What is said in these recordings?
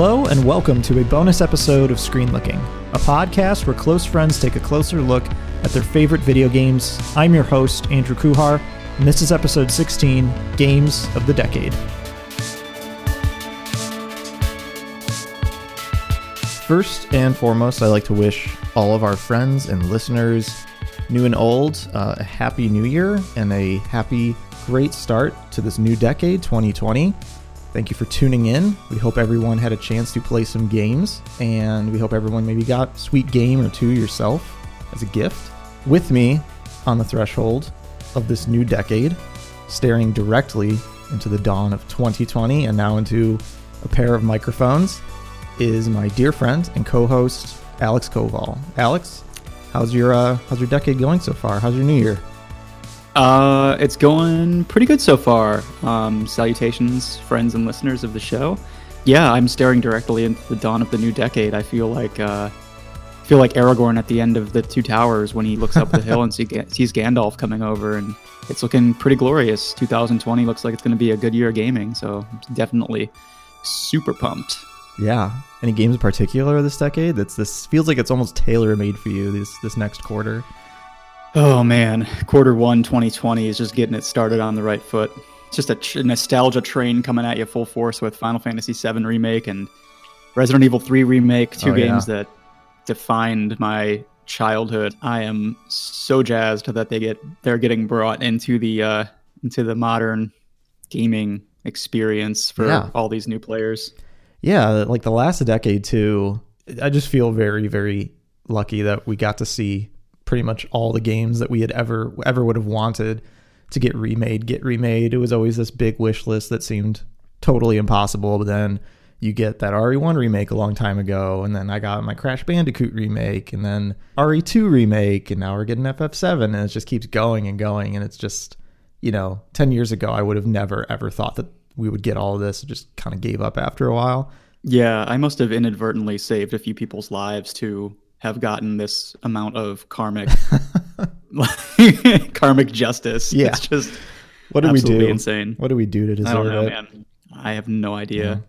Hello, and welcome to a bonus episode of Screen Looking, a podcast where close friends take a closer look at their favorite video games. I'm your host, Andrew Kuhar, and this is episode 16 Games of the Decade. First and foremost, I'd like to wish all of our friends and listeners, new and old, uh, a happy new year and a happy, great start to this new decade, 2020. Thank you for tuning in. We hope everyone had a chance to play some games, and we hope everyone maybe got a sweet game or two yourself as a gift. With me on the threshold of this new decade, staring directly into the dawn of 2020 and now into a pair of microphones, is my dear friend and co-host Alex Koval. Alex, how's your uh, how's your decade going so far? How's your new year? Uh, it's going pretty good so far. Um, salutations, friends and listeners of the show. Yeah, I'm staring directly into the dawn of the new decade. I feel like uh, feel like Aragorn at the end of the Two Towers when he looks up the hill and see, sees Gandalf coming over, and it's looking pretty glorious. 2020 looks like it's going to be a good year of gaming, so definitely super pumped. Yeah. Any games in particular this decade? That's this feels like it's almost tailor made for you this this next quarter. Oh man, quarter one 2020 is just getting it started on the right foot. It's just a tr- nostalgia train coming at you full force with Final Fantasy VII remake and Resident Evil 3 remake, two Oh, yeah. games that defined my childhood. I am so jazzed that they get they're getting brought into the uh, into the modern gaming experience for Yeah. all these new players. Yeah, like the last decade too. I just feel very very lucky that we got to see pretty much all the games that we had ever ever would have wanted to get remade get remade. It was always this big wish list that seemed totally impossible, but then you get that RE1 remake a long time ago, and then I got my Crash Bandicoot remake, and then RE2 remake, and now we're getting FF7, and it just keeps going and going, and it's just, you know, 10 years ago, I would have never ever thought that we would get all of this. Just kind of gave up after a while. Yeah, I must have inadvertently saved a few people's lives to have gotten this amount of karmic karmic justice. Yeah. It's just What do we absolutely do? insane. What do we do to deserve I don't know, it? man. I have no idea.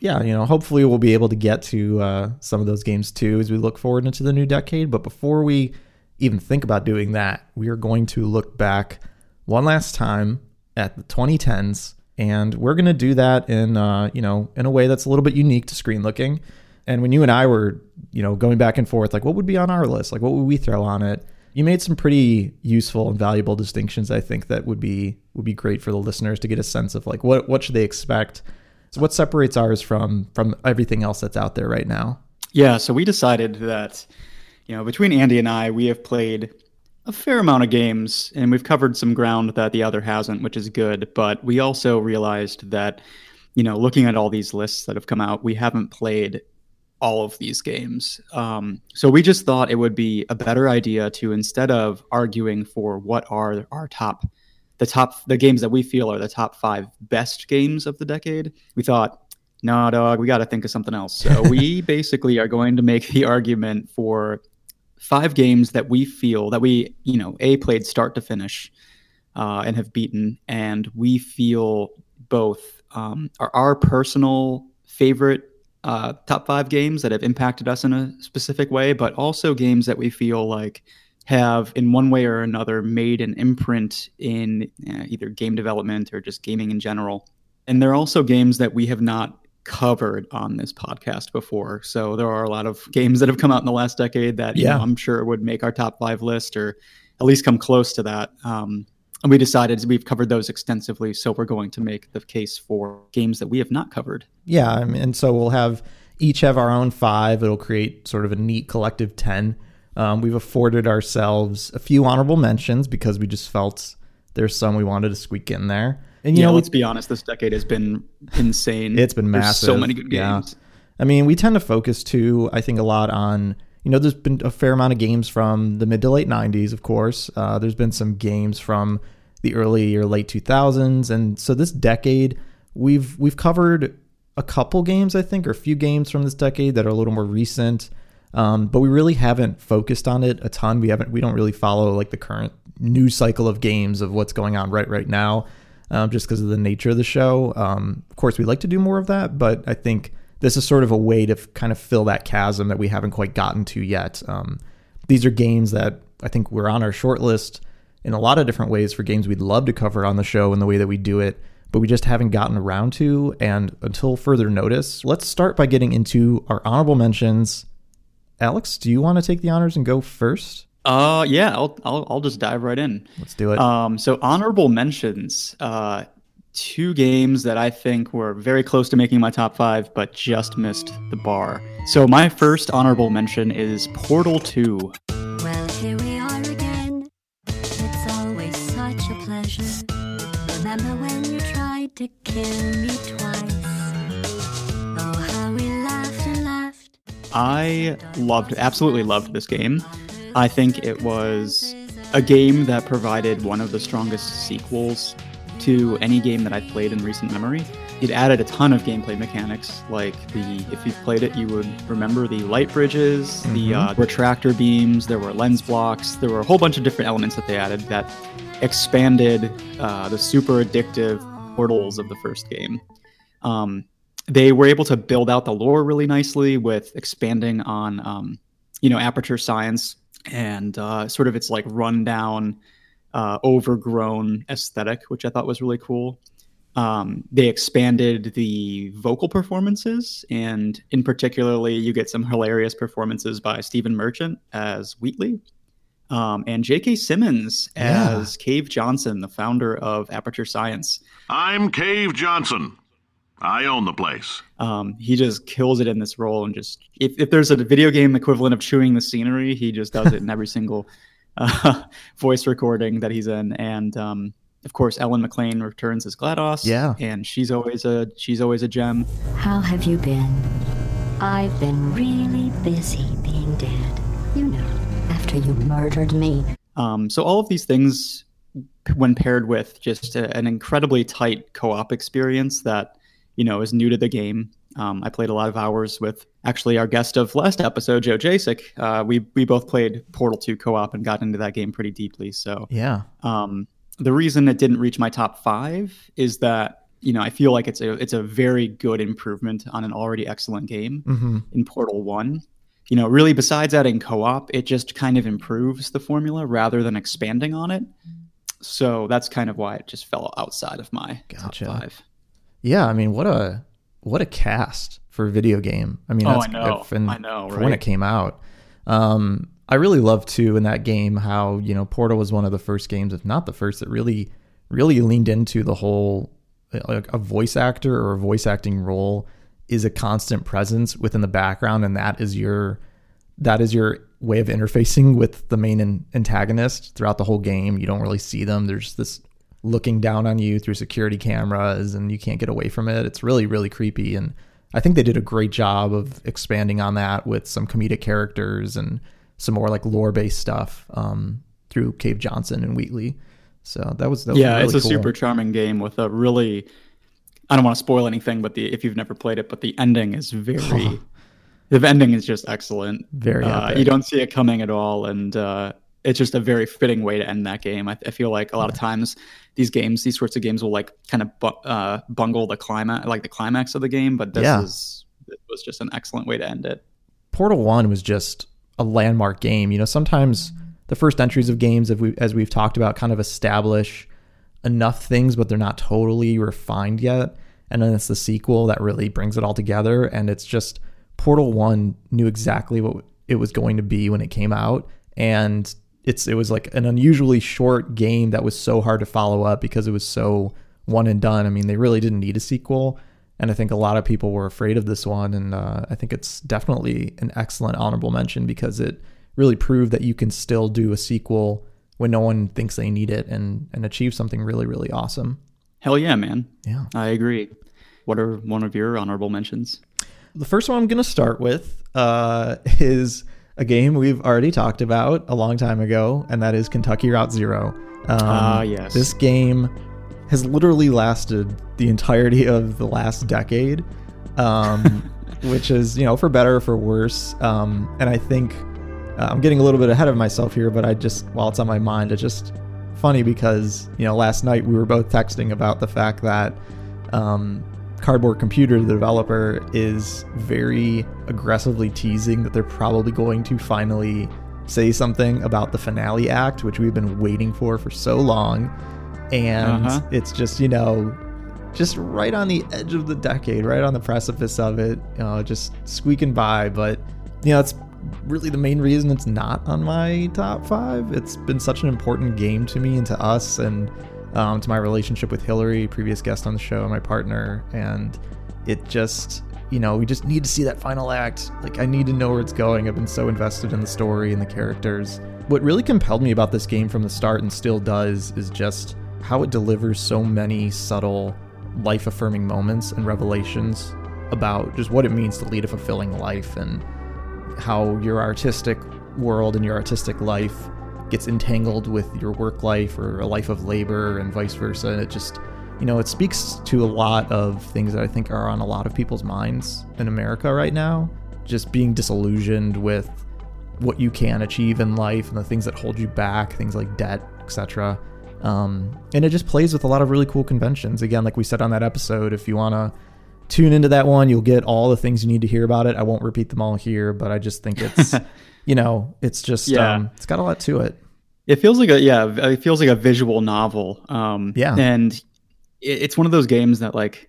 yeah, you know, hopefully we'll be able to get to uh, some of those games too as we look forward into the new decade. But before we even think about doing that, we are going to look back one last time at the 2010s, and we're going to do that in uh, you know in a way that's a little bit unique to screen looking. And when you and I were you know going back and forth, like what would be on our list, like what would we throw on it? You made some pretty useful and valuable distinctions. I think that would be would be great for the listeners to get a sense of like what what should they expect so what separates ours from from everything else that's out there right now? Yeah, so we decided that, you know, between Andy and I, we have played a fair amount of games and we've covered some ground that the other hasn't, which is good. But we also realized that, you know, looking at all these lists that have come out, we haven't played all of these games. Um, so we just thought it would be a better idea to instead of arguing for what are our top the top the games that we feel are the top five best games of the decade, we thought no, dog, we got to think of something else. So we basically are going to make the argument for five games that we feel that we, you know, a played start to finish uh, and have beaten, and we feel both um, are our personal favorite uh, top five games that have impacted us in a specific way, but also games that we feel like have, in one way or another, made an imprint in uh, either game development or just gaming in general. And they're also games that we have not covered on this podcast before. So there are a lot of games that have come out in the last decade that you know, I'm sure would make our top five list or at least come close to that. Um, and we decided we've covered those extensively, so we're going to make the case for games that we have not covered. Yeah, I mean, and so we'll have each have our own five. It'll create sort of a neat collective ten. Um, we've afforded ourselves a few honorable mentions because we just felt there's some we wanted to squeak in there. And you yeah, know, let's be honest, this decade has been insane. It's been There's So many good yeah. games. I mean, we tend to focus too, I think, a lot on, you know, there's been a fair amount of games from the mid to late 90s, of course. Uh, there's been some games from the early or late 2000s. And so this decade, we've we've covered a couple games, I think, or a few games from this decade that are a little more recent. Um, but we really haven't focused on it a ton. We haven't, we don't really follow like the current news cycle of games of what's going on right right now, um, just because of the nature of the show. Um, of course, we'd like to do more of that, but I think this is sort of a way to kind of fill that chasm that we haven't quite gotten to yet. Um, these are games that I think we're on our short list in a lot of different ways for games we'd love to cover on the show and the way that we do it, but we just haven't gotten around to. And until further notice, let's start by getting into our honorable mentions. Alex, do you want to take the honors and go first? Uh, yeah, I'll, I'll, I'll just dive right in. Let's do it. Um, so honorable mentions. Uh, two games that I think were very close to making my top five, but just missed the bar. So my first honorable mention is Portal 2. Pleasure. Remember when you tried to kill me twice? Oh, how we laughed and laughed. I loved, absolutely loved this game. I think it was a game that provided one of the strongest sequels to any game that I've played in recent memory. It added a ton of gameplay mechanics, like the if you've played it, you would remember the light bridges, the uh, retractor beams. There were lens blocks. There were a whole bunch of different elements that they added that expanded uh, the super addictive portals of the first game. Um, they were able to build out the lore really nicely with expanding on, um, you know, aperture science and uh, sort of its like rundown uh, overgrown aesthetic, which I thought was really cool. Um, they expanded the vocal performances, and in particularly, you get some hilarious performances by Stephen Merchant as Wheatley, um, and J.K. Simmons as Cave Johnson, the founder of Aperture Science. I'm Cave Johnson. I own the place. Um, he just kills it in this role, and just if, if there's a video game equivalent of chewing the scenery, he just does it in every single uh, voice recording that he's in, and um, of course, Ellen McLain returns as GLaDOS. Yeah. and she's always a she's always a gem. How have you been? I've been really busy being dead. You after you murdered me. Um, so all of these things, when paired with just a, an incredibly tight co-op experience that you know is new to the game. Um, I played a lot of hours with actually our guest of last episode, Joe Jasek. Uh, we we both played Portal 2 co-op and got into that game pretty deeply. So yeah. um, the reason it didn't reach my top five is that you know I feel like it's a it's a very good improvement on an already excellent game hmm in Portal One. You know, really, besides adding co-op, it just kind of improves the formula rather than expanding on it. So that's kind of why it just fell outside of my Gotcha. top five. Yeah, I mean, what a what a cast for a video game. I mean, Oh, that's I know. and I know, for when it came out. Um, I really loved too in that game how you know Portal was one of the first games, if not the first, that really really leaned into the whole like a voice actor or a voice acting role is a constant presence within the background, and that is your that is your way of interfacing with the main antagonist throughout the whole game. You don't really see them. There's this looking down on you through security cameras and you can't get away from it. It's really, really creepy. And I think they did a great job of expanding on that with some comedic characters and some more like lore based stuff um, through Cave Johnson and Wheatley. So that was, that was yeah, really it's a cool. super charming game with a really. I don't want to spoil anything, but the if you've never played it, but the ending is very. the ending is just excellent. Very Uh, you don't see it coming at all, and uh, it's just a very fitting way to end that game. I, I feel like a lot of times these games, these sorts of games, will like kind of bu- uh, bungle the climax, like the climax of the game. But this Yeah. is this was just an excellent way to end it. Portal One was just a landmark game. You know, sometimes the first entries of games, as we as we've talked about, kind of establish enough things, but they're not totally refined yet. And then it's the sequel that really brings it all together. And it's just Portal One knew exactly what it was going to be when it came out, and it's it was like an unusually short game that was so hard to follow up because it was so one and done. I mean, they really didn't need a sequel. And I think a lot of people were afraid of this one. And uh, I think it's definitely an excellent honorable mention because it really proved that you can still do a sequel when no one thinks they need it and, and achieve something really, really awesome. Hell yeah, man! Yeah. I agree. What are one of your honorable mentions? The first one I'm going to start with uh, is a game we've already talked about a long time ago, and that is Kentucky Route Zero. Um, Ah, yes. This game has literally lasted the entirety of the last decade, um, which is, you know, for better or for worse. Um, and I think uh, I'm getting a little bit ahead of myself here, but I just, while it's on my mind, it's just funny because, you know, last night we were both texting about the fact that um, Cardboard Computer, the developer, is very aggressively teasing that they're probably going to finally say something about the finale act, which we've been waiting for for so long. And Uh-huh. it's just, you know, just right on the edge of the decade, right on the precipice of it, you know, just squeaking by. But, you know, it's really the main reason it's not on my top five. It's been such an important game to me and to us and um, to my relationship with Hillary, previous guest on the show, my partner. And it just, you know, we just need to see that final act. Like, I need to know where it's going. I've been so invested in the story and the characters. What really compelled me about this game from the start and still does is just how it delivers so many subtle, life affirming moments and revelations about just what it means to lead a fulfilling life and how your artistic world and your artistic life gets entangled with your work life or a life of labor and vice versa. And it just, you know, it speaks to a lot of things that I think are on a lot of people's minds in America right now. Just being disillusioned with what you can achieve in life and the things that hold you back, things like debt, etc. Um, and it just plays with a lot of really cool conventions. Again, like we said on that episode, if you want to tune into that one, you'll get all the things you need to hear about it. I won't repeat them all here, but I just think it's, you know, it's just, Yeah. um, it's got a lot to it. It feels like a yeah, it feels like a visual novel. Um, Yeah. and it, it's one of those games that like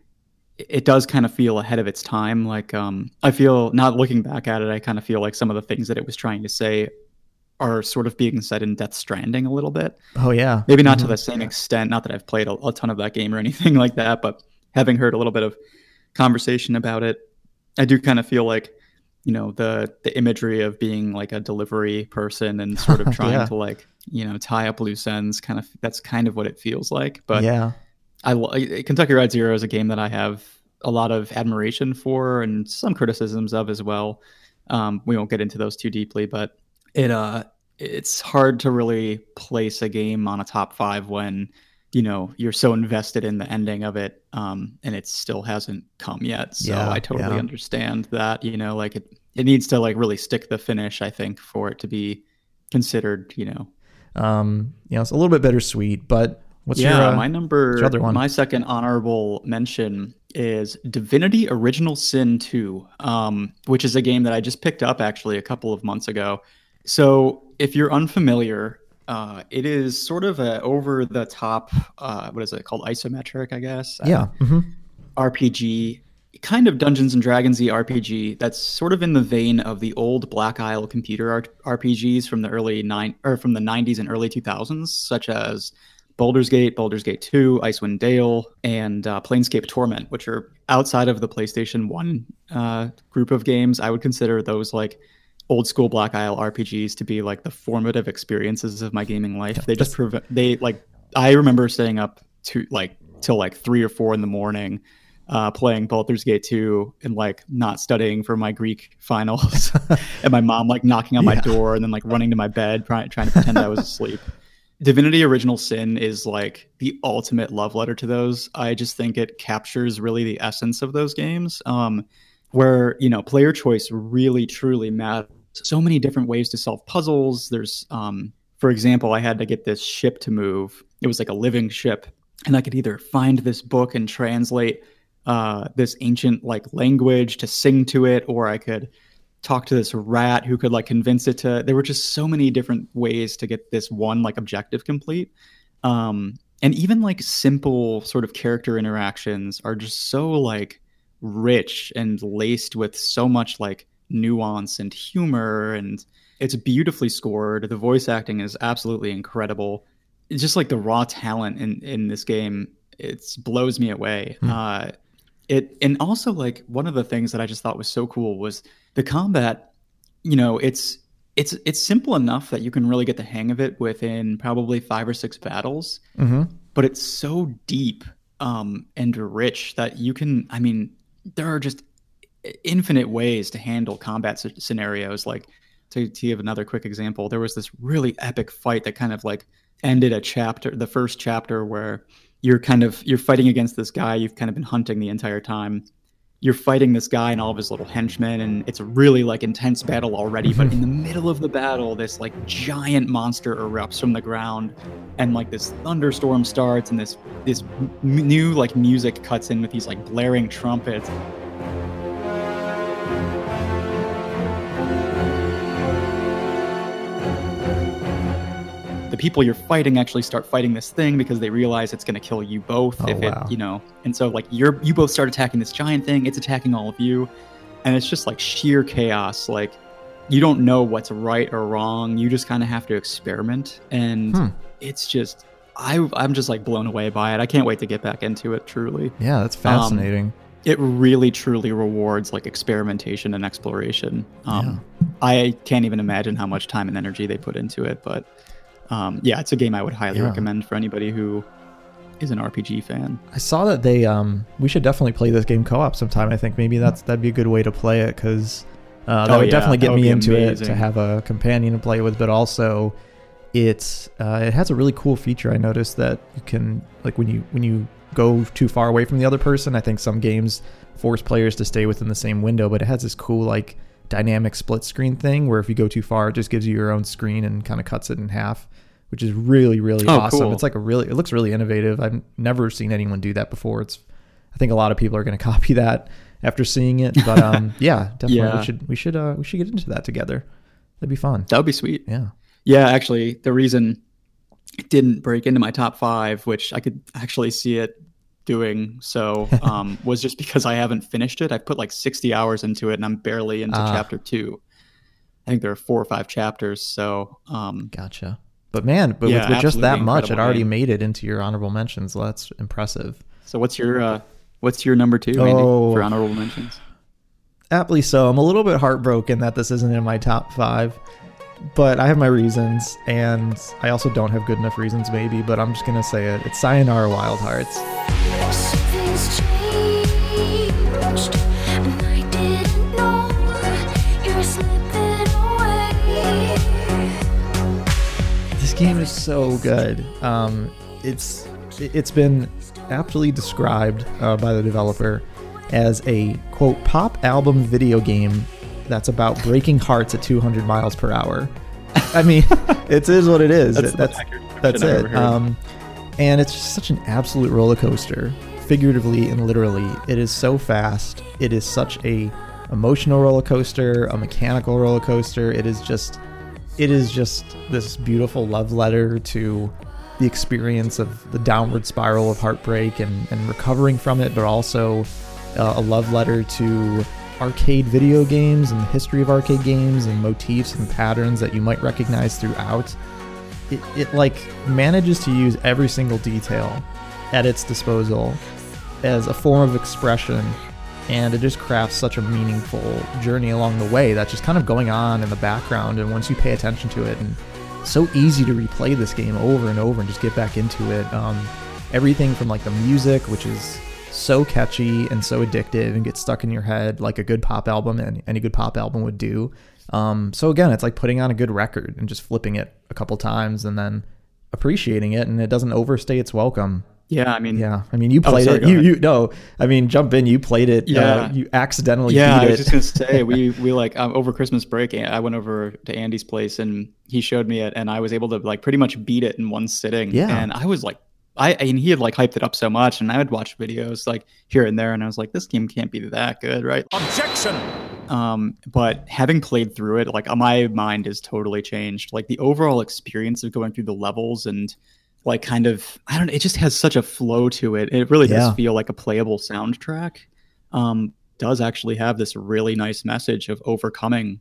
it- does kind of feel ahead of its time. Like um, I feel not looking back at it, I kind of feel like some of the things that it was trying to say are sort of being said in Death Stranding a little bit. Oh yeah, Maybe not to Mhm. the same extent. Not that I've played a, a ton of that game or anything like that, but having heard a little bit of conversation about it, I do kind of feel like you know the the imagery of being like a delivery person and sort of trying Yeah. to like you know tie up loose ends. Kind of that's kind of what it feels like. But yeah, I Kentucky Route Zero is a game that I have a lot of admiration for and some criticisms of as well. Um, we won't get into those too deeply, but it uh it's hard to really place a game on a top five when you know you're so invested in the ending of it um, and it still hasn't come yet. So Yeah, I totally yeah. understand that. You know, like it it needs to like really stick the finish. I think for it to be considered. You know, um, you know, it's a little bit bittersweet, but what's yeah, your, uh, my number, your other one? my second honorable mention is Divinity Original Sin 2, um, which is a game that I just picked up actually a couple of months ago. So if you're unfamiliar, uh, it is sort of a over the top, uh, what is it called? Isometric, I guess. yeah, hmm RPG, kind of Dungeons and Dragons RPG that's sort of in the vein of the old Black Isle computer R- RPGs from the early nine or from the 90s and early 2000s, such as Baldur's Gate, Baldur's Gate 2, Icewind Dale, and uh, Planescape Torment, which are outside of the PlayStation 1 uh, group of games. I would consider those like old school Black Isle RPGs to be like the formative experiences of my gaming life. they just prevent, they like, I remember staying up to like till like three or four in the morning uh, playing Baldur's Gate 2 and like not studying for my Greek finals, and my mom like knocking on my Yeah. door and then like running to my bed trying trying to pretend I was asleep. Divinity Original Sin is like the ultimate love letter to those. I just think it captures really the essence of those games, um, where you know player choice really truly matters. So many different ways to solve puzzles. There's, um, for example, I had to get this ship to move. It was like a living ship, and I could either find this book and translate uh, this ancient like language to sing to it, or I could talk to this rat who could like convince it to. There were just so many different ways to get this one like objective complete. Um, and even like simple sort of character interactions are just so like rich and laced with so much like nuance and humor and it's beautifully scored. The voice acting is absolutely incredible. It's just like the raw talent in in this game it blows me away. Uh it and also like one of the things that i just thought was so cool was the combat you know it's it's it's simple enough that you can really get the hang of it within probably five or six battles hmm but it's so deep um, and rich that you can i mean there are just infinite ways to handle combat scenarios like to, to give another quick example there was this really epic fight that kind of like ended a chapter the first chapter where you're kind of you're fighting against this guy you've kind of been hunting the entire time you're fighting this guy and all of his little henchmen, and it's a really like intense battle already. but in the mm-hmm. middle of the battle, this like giant monster erupts from the ground, and like this thunderstorm starts, and this this m- new like music cuts in with these like blaring trumpets. The people you're fighting actually start fighting this thing because they realize it's going to kill you both Oh, if wow. it you know and so like you're you both start attacking this giant thing it's attacking all of you and it's just like sheer chaos like you don't know what's right or wrong you just kind of have to experiment and Hmm. it's just I, i'm just like blown away by it i can't wait to get back into it truly Yeah, Um, that's fascinating. it really truly rewards like experimentation and exploration. Um, I can't even imagine how much time and energy they put into it, but um, yeah, it's a game I would highly Yeah. recommend for anybody who is an RPG fan. I saw that they um we should definitely play this game co-op sometime. I think maybe that's that'd be a good way to play it cuz uh, that Oh, would yeah, definitely get would me into it to have a companion to play with, but also it's uh, it has a really cool feature. I noticed that you can like when you when you go too far away from the other person. I think some games force players to stay within the same window, but it has this cool like dynamic split screen thing where if you go too far, it just gives you your own screen and kind of cuts it in half, which is really really Oh, awesome. cool. It's like a really it looks really innovative. I've never seen anyone do that before. It's I think a lot of people are going to copy that after seeing it, but um yeah, definitely Yeah. we should we should uh we should get into that together. That'd be fun. That would be sweet. Yeah. Yeah, actually, the reason it didn't break into my top five, which I could actually see it doing so, um, was just because I haven't finished it. I've put like 60 hours into it and I'm barely into Ah. chapter two. I think there are four or five chapters. So, um, Gotcha. But man, but Yeah, with, with just that much, it already game. made it into your honorable mentions. So that's impressive. so what's your, uh, what's your number two, Andy, Oh. for honorable mentions? Aptly so. I'm a little bit heartbroken that this isn't in my top five, but I have my reasons, and I also don't have good enough reasons, maybe. But I'm just gonna say it. It's Sayonara Wild Hearts. Something's changed, and I didn't know you were slipping away. This game is so good. Um, it's it- it's been aptly described uh, by the developer as a quote pop album video game that's about breaking hearts at 200 miles per hour. I mean, it is what it is. That's It- that's that's it. Um, and it's just such an absolute roller coaster, figuratively and literally. It is so fast. It is such a emotional roller coaster, a mechanical roller coaster. It is just, it is just this beautiful love letter to the experience of the downward spiral of heartbreak and, and recovering from it, but also uh, a love letter to arcade video games and the history of arcade games and motifs and patterns that you might recognize throughout it, it like manages to use every single detail at its disposal as a form of expression and it just crafts such a meaningful journey along the way that's just kind of going on in the background and once you pay attention to it and so easy to replay this game over and over and just get back into it um, everything from like the music which is so catchy and so addictive and gets stuck in your head like a good pop album and any good pop album would do um, so again it's like putting on a good record and just flipping it a couple times and then appreciating it and it doesn't overstay its welcome Yeah. I mean, yeah i mean you Oh, played sorry, it you you no i mean jump in you played it Yeah. uh, you accidentally Yeah, I was it just gonna say we we like um, over Christmas break. I went over to Andy's place and he showed me it, and I was able to like pretty much beat it in one sitting. Yeah. and I was like, I and he had like hyped it up so much, and I would watch videos like here and there, and I was like, this game can't be that good, right? Objection! Um, but having played through it, like my mind is totally changed. Like the overall experience of going through the levels and like kind of I don't know, it just has such a flow to it. It really Yeah. does feel like a playable soundtrack. Um, does actually have this really nice message of overcoming,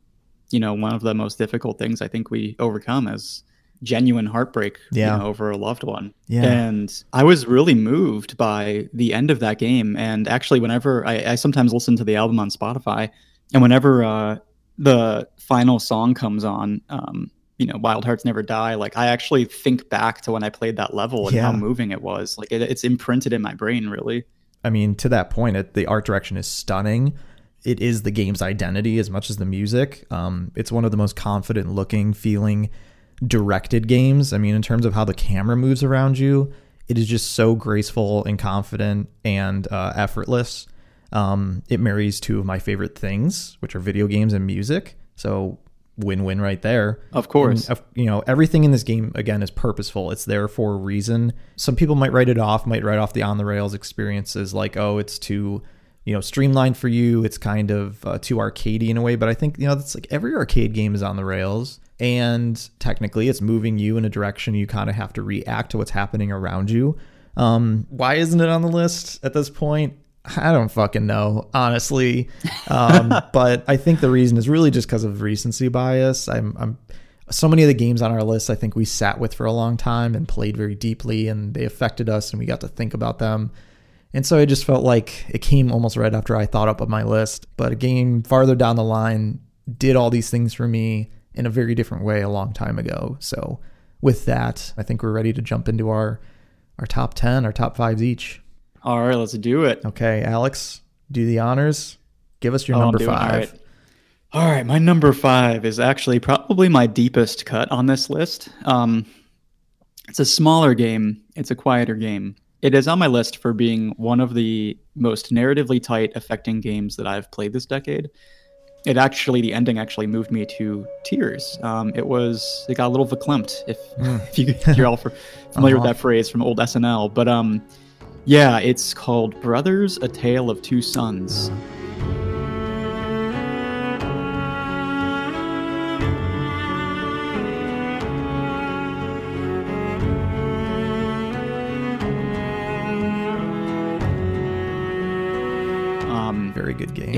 you know, one of the most difficult things I think we overcome is genuine heartbreak Yeah. you know, over a loved one. Yeah. And I was really moved by the end of that game. And actually, whenever I, I sometimes listen to the album on Spotify, and whenever uh, the final song comes on, um, you know, Wild Hearts Never Die, like I actually think back to when I played that level and how moving it was. Like it, it's imprinted in my brain, really. I mean, to that point, it, the art direction is stunning. It is the game's identity as much as the music. Um, it's one of the most confident looking, feeling, directed games. I mean, in terms of how the camera moves around you, it is just so graceful and confident and uh, effortless. Um, it marries two of my favorite things, which are video games and music. So win-win right there. Of course. And, uh, you know, everything in this game again is purposeful. It's there for a reason. Some people might write it off, might write off the on the rails experiences like, oh, it's too, you know, streamlined for you. It's kind of uh, too arcadey in a way. But I think you know, that's like every arcade game is on the rails, and technically, it's moving you in a direction you kind of have to react to what's happening around you. Um, why isn't it on the list at this point? I don't fucking know, honestly. Um, but I think the reason is really just because of recency bias. I'm, I'm so many of the games on our list I think we sat with for a long time and played very deeply, and they affected us, and we got to think about them. And so it just felt like it came almost right after I thought up of my list. But a game farther down the line did all these things for me in a very different way a long time ago. So with that, I think we're ready to jump into our our top ten, our top fives each. All right, let's do it. Okay, Alex, do the honors. Give us your Oh, number five. All right. All right, my number five is actually probably my deepest cut on this list. Um, it's a smaller game. It's a quieter game. It is on my list for being one of the most narratively tight, affecting games that I've played this decade. It actually, the ending actually moved me to tears. Um, it was, it got a little verklempt, if, if, you, if you're all for, familiar Uh-huh. with that phrase from old SNL. But um, yeah, it's called Brothers: A Tale of Two Sons.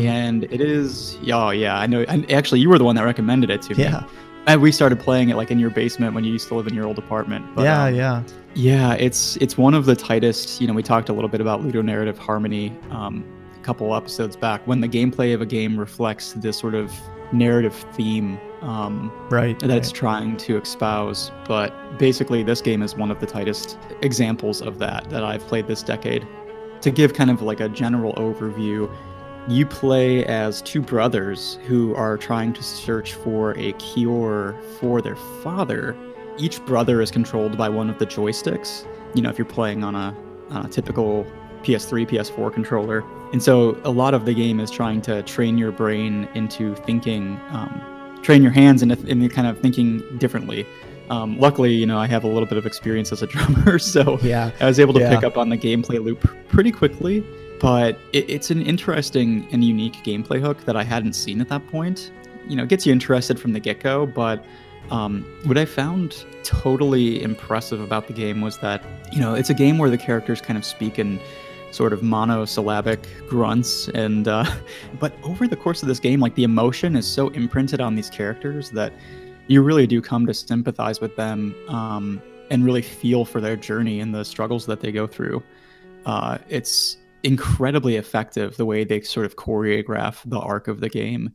And it is, oh yeah, I know. And actually, you were the one that recommended it to me. Yeah. And we started playing it like in your basement when you used to live in your old apartment. But, yeah, um, yeah. yeah, it's it's one of the tightest. You know, we talked a little bit about ludonarrative harmony um, a couple episodes back. When the gameplay of a game reflects this sort of narrative theme um, Right. that it's right. trying to espouse. But basically, this game is one of the tightest examples of that that I've played this decade. To give kind of like a general overview, you play as two brothers who are trying to search for a cure for their father. Each brother is controlled by one of the joysticks. You know, if you're playing on a, on a typical PS3, PS4 controller. And so a lot of the game is trying to train your brain into thinking, um, train your hands into, into kind of thinking differently. Um, luckily, you know, I have a little bit of experience as a drummer, so Yeah. I was able to Yeah. pick up on the gameplay loop pretty quickly. But it, it's an interesting and unique gameplay hook that I hadn't seen at that point. You know, it gets you interested from the get go, but um, what I found totally impressive about the game was that, you know, it's a game where the characters kind of speak in sort of monosyllabic grunts and uh, but over the course of this game like the emotion is so imprinted on these characters that you really do come to sympathize with them um, and really feel for their journey and the struggles that they go through uh, it's incredibly effective the way they sort of choreograph the arc of the game.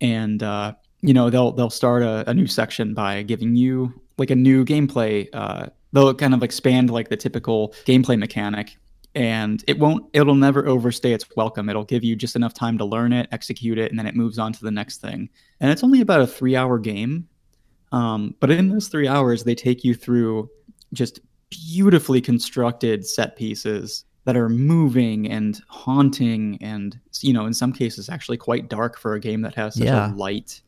And uh, you know they'll they'll start a, a new section by giving you like a new gameplay uh, they'll kind of expand like the typical gameplay mechanic. And it won't it'll never overstay its welcome. It'll give you just enough time to learn it execute it and then it moves on to the next thing. And it's only about a three hour game um, but in those three hours they take you through just beautifully constructed set pieces that are moving and haunting and you know in some cases actually quite dark for a game that has such Yeah. a light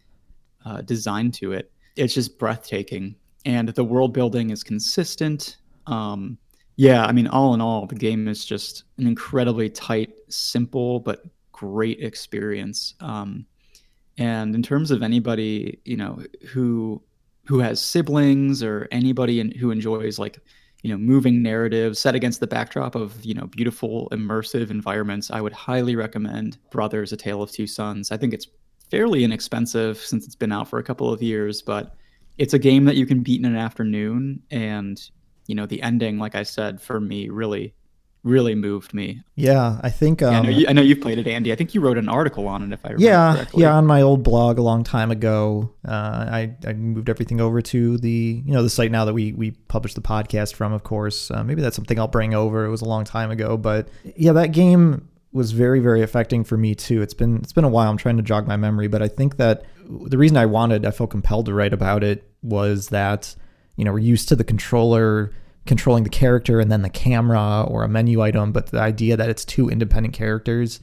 uh, design to it. It's just breathtaking. And the world building is consistent. Um, yeah i mean all in all the game is just an incredibly tight simple but great experience. Um, and in terms of anybody you know who who has siblings or anybody in, who enjoys like you know moving narratives set against the backdrop of you know beautiful immersive environments i would highly recommend brothers a tale of two sons. I think it's fairly inexpensive since it's been out for a couple of years but it's a game that you can beat in an afternoon. And you know the ending like i said for me really really moved me Yeah, I think. Um, Yeah, I, know you, I know you've played it andy i think you wrote an article on it if i remember yeah, correctly. yeah. On my old blog a long time ago, uh, I, I moved everything over to the you know the site now that we we publish the podcast from. Of course, uh, maybe that's something I'll bring over. It was a long time ago, but yeah, that game was very very affecting for me too. It's been it's been a while. I'm trying to jog my memory, but I think that the reason I wanted, I felt compelled to write about it was that you know we're used to the controller controlling the character and then the camera or a menu item, but the idea that it's two independent characters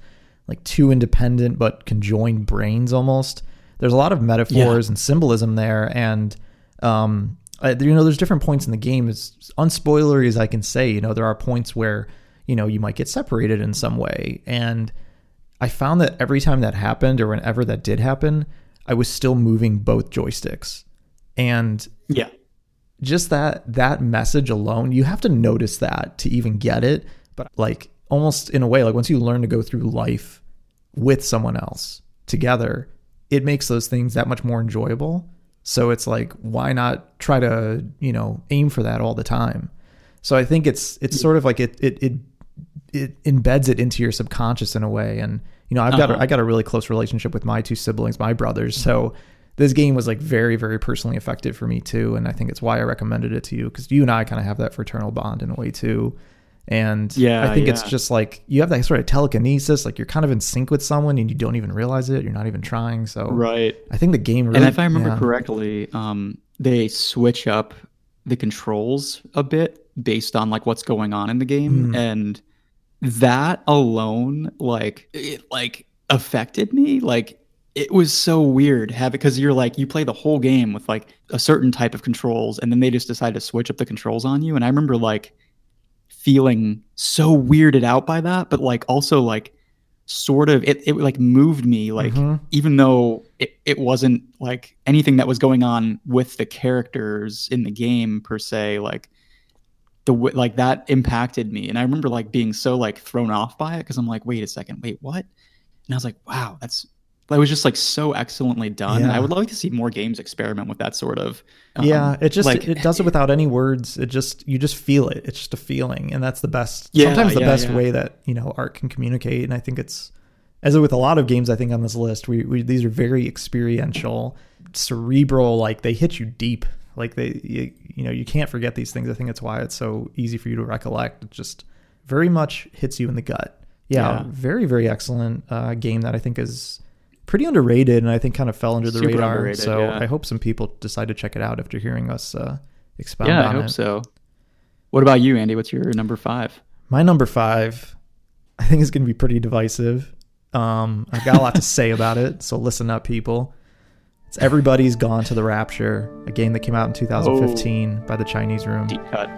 like two independent but conjoined brains almost. There's a lot of metaphors and symbolism there, and um, I, you know, there's different points in the game. As unspoilery as I can say, you know, there are points where you know you might get separated in some way, and I found that every time that happened, or whenever that did happen, I was still moving both joysticks, and Yeah. Just that that message alone you have to notice that to even get it. But like almost in a way like once you learn to go through life with someone else together it makes those things that much more enjoyable. So it's like why not try to you know aim for that all the time? So i think it's it's sort of like it it it, it embeds it into your subconscious in a way. And you know i've got a, Uh-huh. i got a really close relationship with my two siblings my brothers. So this game was like very very personally effective for me too and i think it's why i recommended it to you because you and i kind of have that fraternal bond in a way too and Yeah, i think it's just like you have that sort of telekinesis like you're kind of in sync with someone and you don't even realize it you're not even trying so Right. i think the game really and if I remember yeah. correctly, um, they switch up the controls a bit based on like what's going on in the game, Mm. and that alone, like it, like affected me. Like it was so weird having because you're like you play the whole game with like a certain type of controls, and then they just decide to switch up the controls on you. And I remember like feeling so weirded out by that, but like also like sort of it, it like moved me like Mhm. even though it, it wasn't like anything that was going on with the characters in the game per se like the like that impacted me and i remember like being so like thrown off by it because i'm like wait a second wait what and i was like wow that's that was just like so excellently done. And i would like to see more games experiment with that sort of um, yeah it just like it does it without any words. It just you just feel it. It's just a feeling. And that's the best Yeah, sometimes the yeah, best yeah. way that you know art can communicate. And i think it's as with a lot of games i think on this list we, we these are very experiential cerebral like they hit you deep. Like they you, you know you can't forget these things. I think it's why it's so easy for you to recollect. It just very much hits you in the gut. Yeah, Yeah. very very excellent uh, game that i think is pretty underrated and i think kind of fell under the Super radar. so yeah. i hope some people decide to check it out after hearing us uh, expound yeah i hope it. so. What about you andy? What's your number five? My number five i think is going to be pretty divisive. Um, i've got a lot to say about it so listen up people. It's everybody's gone to the rapture a game that came out in 2015 by the chinese room. Deep cut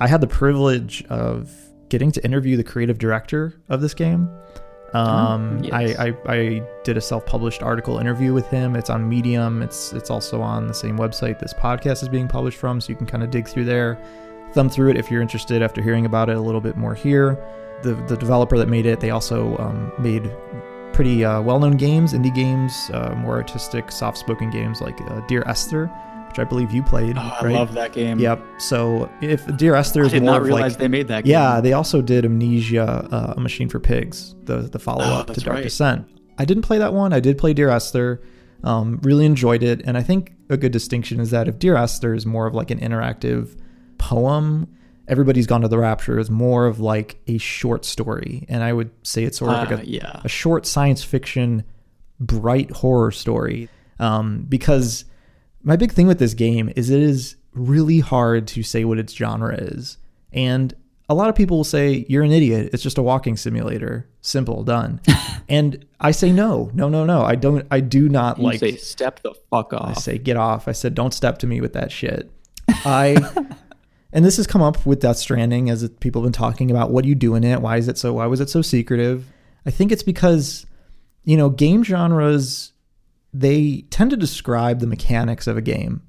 I had the privilege of getting to interview the creative director of this game. Um, Oh, yes. I, I, I did a self-published article interview with him. It's on Medium. It's it's also on the same website this podcast is being published from, so you can kind of dig through there, thumb through it if you're interested after hearing about it a little bit more here. The the developer that made it, they also um, made pretty uh, well-known games, indie games, uh, more artistic, soft-spoken games like uh, Dear Esther, which I believe you played. oh, i right? love that game Yep. So if Dear Esther i is did more not of realize like they made that game yeah, they also did Amnesia, uh, A Machine for Pigs, the the follow Oh, up to Dark right. Descent. I didn't play that one. I did play Dear Esther. Um, really enjoyed it, and I think a good distinction is that if Dear Esther is more of like an interactive poem, Everybody's Gone to the Rapture is more of like a short story, and I would say it's sort of Uh, like a, yeah a short science fiction, bright horror story. Um, because my big thing with this game is it is really hard to say what its genre is. And a lot of people will say, You're an idiot. It's just a walking simulator. Simple, done. and I say, No, no, no, no. I don't, I do not you like. say step the fuck off. I say, Get off. I said, Don't step to me with that shit. I. And this has come up with Death Stranding as people have been talking about what do you do in it? Why is it so why was it so secretive? I think it's because you know, game genres they tend to describe the mechanics of a game.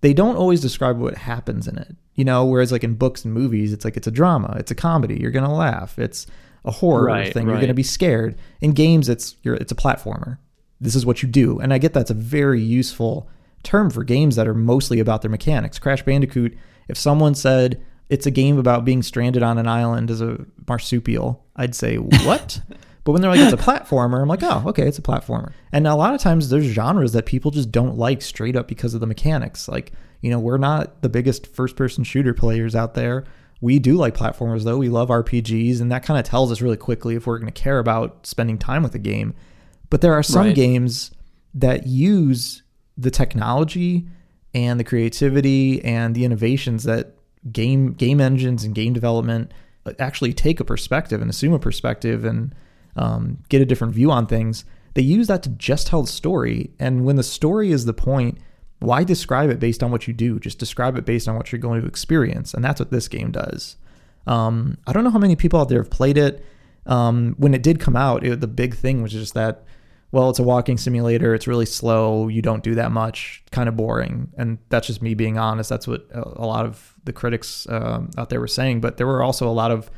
They don't always describe what happens in it. You know, whereas like in books and movies, it's like it's a drama, it's a comedy, you're gonna laugh. It's a horror Right, thing, you're gonna be scared. In games, it's you're it's a platformer. This is what you do. And I get that's a very useful term for games that are mostly about their mechanics. Crash Bandicoot, if someone said it's a game about being stranded on an island as a marsupial, I'd say, What? But when they're like, it's a platformer, I'm like, oh, okay, it's a platformer. And a lot of times there's genres that people just don't like straight up because of the mechanics. Like, you know, we're not the biggest first person shooter players out there. We do like platformers though. We love RPGs, and that kind of tells us really quickly if we're going to care about spending time with a game. But there are some Right. games that use the technology and the creativity and the innovations that game game engines and game development uh, actually take a perspective and assume a perspective and um, get a different view on things. They use that to just tell the story, and when the story is the point, why describe it based on what you do? Just describe it based on what you're going to experience, and that's what this game does. Um, I don't know how many people out there have played it. Um, when it did come out, it, the big thing was just that, well, it's a walking simulator. It's really slow. You don't do that much. Kind of boring. And that's just me being honest. That's what a, lot of the critics um, out there were saying. But there were also a lot of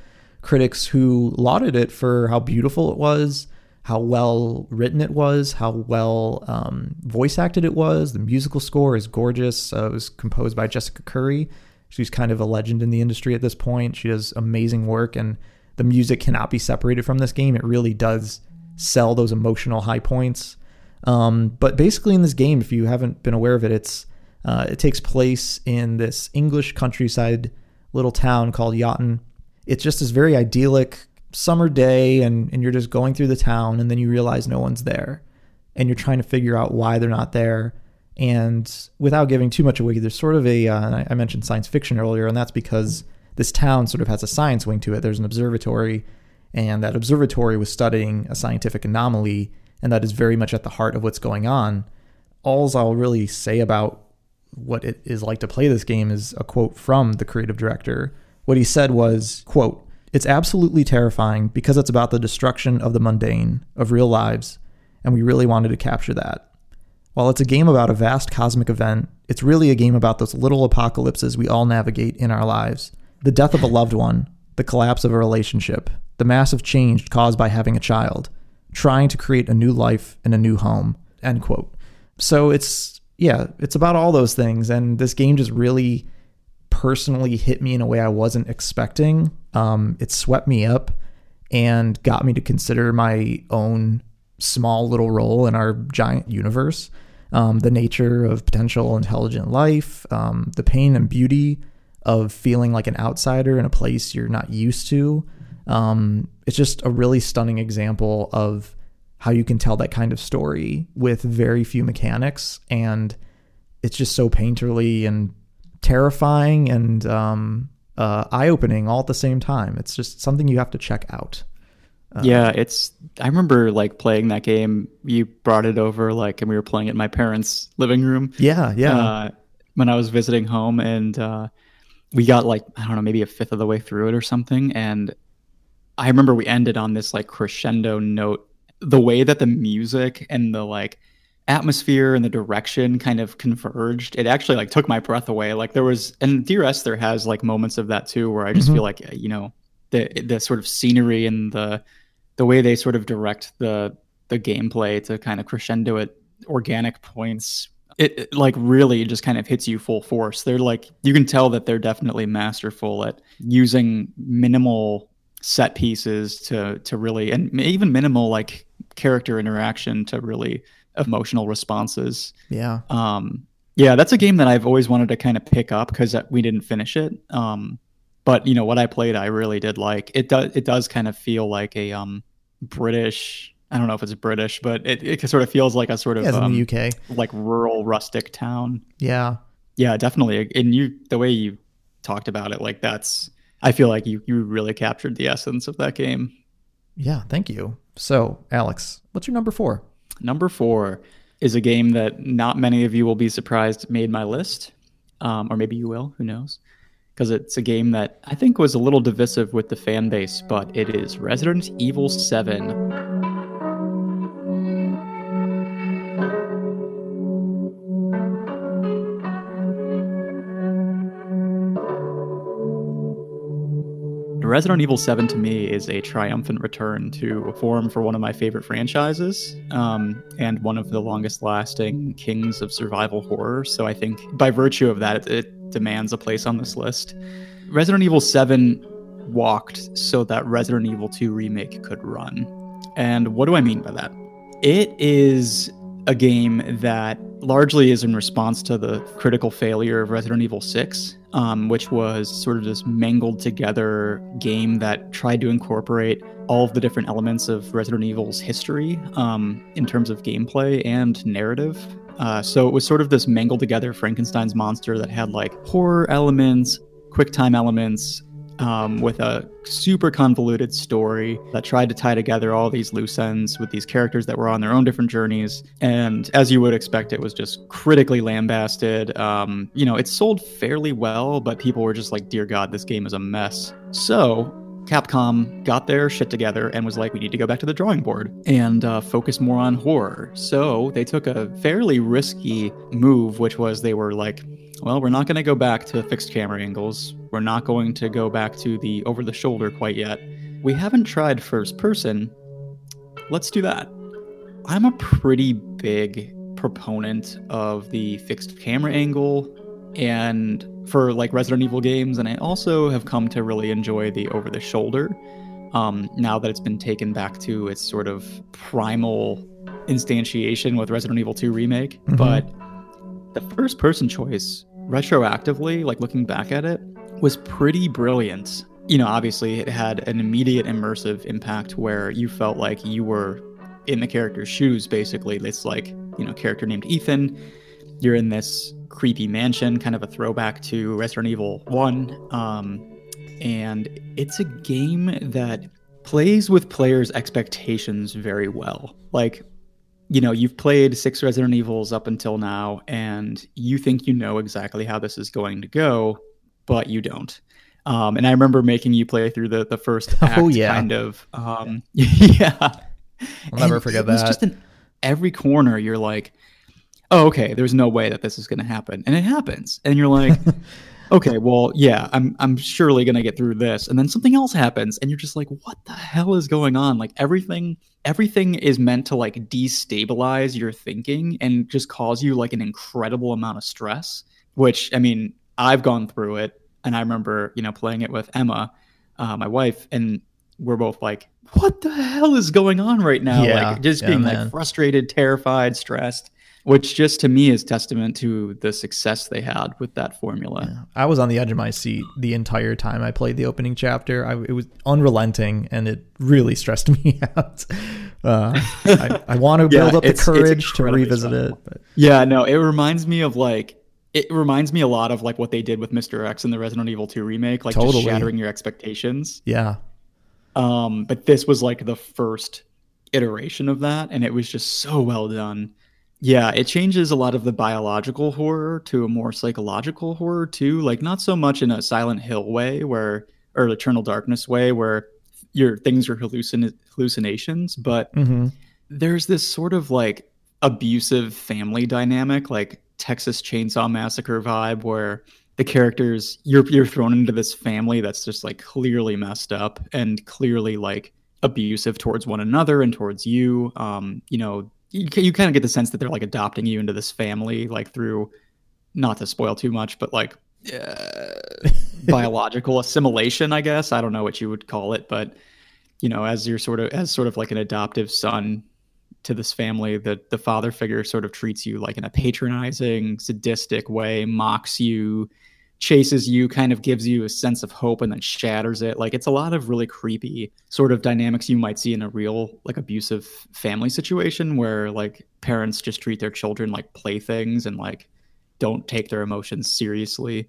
critics who lauded it for how beautiful it was, how well written it was, how well um, voice acted it was. The musical score is gorgeous. Uh, it was composed by Jessica Curry. She's kind of a legend in the industry at this point. She does amazing work, and the music cannot be separated from this game. It really does sell those emotional high points. Um, but basically, in this game, if you haven't been aware of it, it's uh, it takes place in this English countryside little town called Yaughton. It's just this very idyllic summer day, and, and you're just going through the town, and then you realize no one's there, and you're trying to figure out why they're not there. And without giving too much away, there's sort of a, uh, I- mentioned science fiction earlier, and that's because this town sort of has a science wing to it. There's an observatory, and that observatory was studying a scientific anomaly, and that is very much at the heart of what's going on. Alls I'll really say about what it is like to play this game is a quote from the creative director. What he said was, quote, "It's absolutely terrifying because it's about the destruction of the mundane, of real lives, and we really wanted to capture that. While it's a game about a vast cosmic event, it's really a game about those little apocalypses we all navigate in our lives. The death of a loved one, the collapse of a relationship, the massive change caused by having a child, trying to create a new life and a new home." End quote. So it's yeah, it's about all those things, and this game just really personally hit me in a way I wasn't expecting. Um, it swept me up and got me to consider my own small little role in our giant universe. Um, the nature of potential intelligent life, um, the pain and beauty of feeling like an outsider in a place you're not used to. Um, it's just a really stunning example of how you can tell that kind of story with very few mechanics and it's just so painterly and terrifying and um, uh, eye-opening all at the same time it's just something you have to check out yeah, it's. I remember like playing that game. You brought it over, like, and we were playing it in my parents' living room. yeah yeah Uh, when I was visiting home, and uh, we got like I don't know, maybe a fifth of the way through it or something. And I remember we ended on this like crescendo note. The way that the music and the like atmosphere and the direction kind of converged, it actually like took my breath away. Like there was, and Dear Esther has like moments of that too, where I just Mhm. feel like you know the the sort of scenery and the the way they sort of direct the the gameplay to kind of crescendo at organic points it, it, like really just kind of hits you full force they're like you can tell that they're definitely masterful at using minimal set pieces to to really and even minimal like character interaction to really emotional responses. Yeah. Um yeah that's a game that i've always wanted to kind of pick up because we didn't finish it. Um but you know what i played i really did like. It does it does kind of feel like a um british i don't know if it's british but it, it sort of feels like a sort of yeah, um, in the uk like rural rustic town. Yeah. Yeah definitely. And you the way you talked about it like that's i feel like you you really captured the essence of that game. Yeah thank you. So alex what's your number four Number four is a game that not many of you will be surprised made my list, um, or maybe you will. Who knows? Because it's a game that I think was a little divisive with the fan base, but it is Resident Evil 7. Resident Evil 7 to me is a triumphant return to a form for one of my favorite franchises um, and one of the longest lasting kings of survival horror. So I think by virtue of that, it, it demands a place on this list. Resident Evil 7 walked so that Resident Evil 2 Remake could run. And what do I mean by that? It is a game that largely is in response to the critical failure of Resident Evil 6, um, which was sort of this mangled together game that tried to incorporate all of the different elements of Resident Evil's history um, in terms of gameplay and narrative. Uh, so it was sort of this mangled together Frankenstein's monster that had like horror elements, quick time elements, um, with a super convoluted story that tried to tie together all these loose ends with these characters that were on their own different journeys. And as you would expect, it was just critically lambasted. Um, you know, it sold fairly well, but people were just like, dear God, this game is a mess. So Capcom got their shit together and was like, we need to go back to the drawing board and uh, focus more on horror. So they took a fairly risky move, which was they were like, well, we're not going to go back to fixed camera angles. We're not going to go back to the over the shoulder quite yet. We haven't tried first person. Let's do that. I'm a pretty big proponent of the fixed camera angle and for like Resident Evil games, and I also have come to really enjoy the over the shoulder um, now that it's been taken back to its sort of primal instantiation with Resident Evil 2 Remake. Mhm. But the first person choice, retroactively, like looking back at it, was pretty brilliant. You know, obviously, it had an immediate immersive impact where you felt like you were in the character's shoes, basically. It's like, you know, character named Ethan. You're in this creepy mansion, kind of a throwback to Resident Evil 1. Um, and it's a game that plays with players' expectations very well. Like, you know, you've played six Resident Evils up until now, and you think you know exactly how this is going to go, but you don't. Um, and I remember making you play through the the first act, Oh, yeah. kind of. Um, yeah, I'll never And forget it that. Just in every corner, you're like, "Oh, okay. There's no way that this is going to happen," and it happens, and you're like, "Okay, well, yeah, I'm I'm surely going to get through this," and then something else happens, and you're just like, "What the hell is going on?" Like everything everything is meant to like destabilize your thinking and just cause you like an incredible amount of stress. Which I mean, I've gone through it, and I remember you know playing it with Emma, uh, my wife, and we're both like, "What the hell is going on right now?" Yeah, like just yeah, being man. like frustrated, terrified, stressed. Which just to me is testament to the success they had with that formula. I was on the edge of my seat the entire time I played the opening chapter. I, it was unrelenting, and it really stressed me out. Uh, I, I want to Yeah, build up the courage to revisit it. But Yeah, no, it reminds me of like it reminds me a lot of like what they did with Mr. X in the Resident Evil 2 remake, like Totally. just shattering your expectations. yeah, Um, but this was like the first iteration of that, and it was just so well done. Yeah, it changes a lot of the biological horror to a more psychological horror too. Like not so much in a Silent Hill way, where or Eternal Darkness way, where your things are hallucin- hallucinations, but hmm there's this sort of like abusive family dynamic, like Texas Chainsaw Massacre vibe, where the characters you're you're thrown into this family that's just like clearly messed up and clearly like abusive towards one another and towards you. Um, you know, you, you kind of get the sense that they're like adopting you into this family, like through not to spoil too much, but like uh, biological assimilation, I guess. I don't know what you would call it, but you know, as you're sort of as sort of like an adoptive son to this family, the the father figure sort of treats you like in a patronizing, sadistic way, mocks you, chases you, kind of gives you a sense of hope and then shatters it. Like it's a lot of really creepy sort of dynamics you might see in a real like abusive family situation where like parents just treat their children like playthings and like don't take their emotions seriously.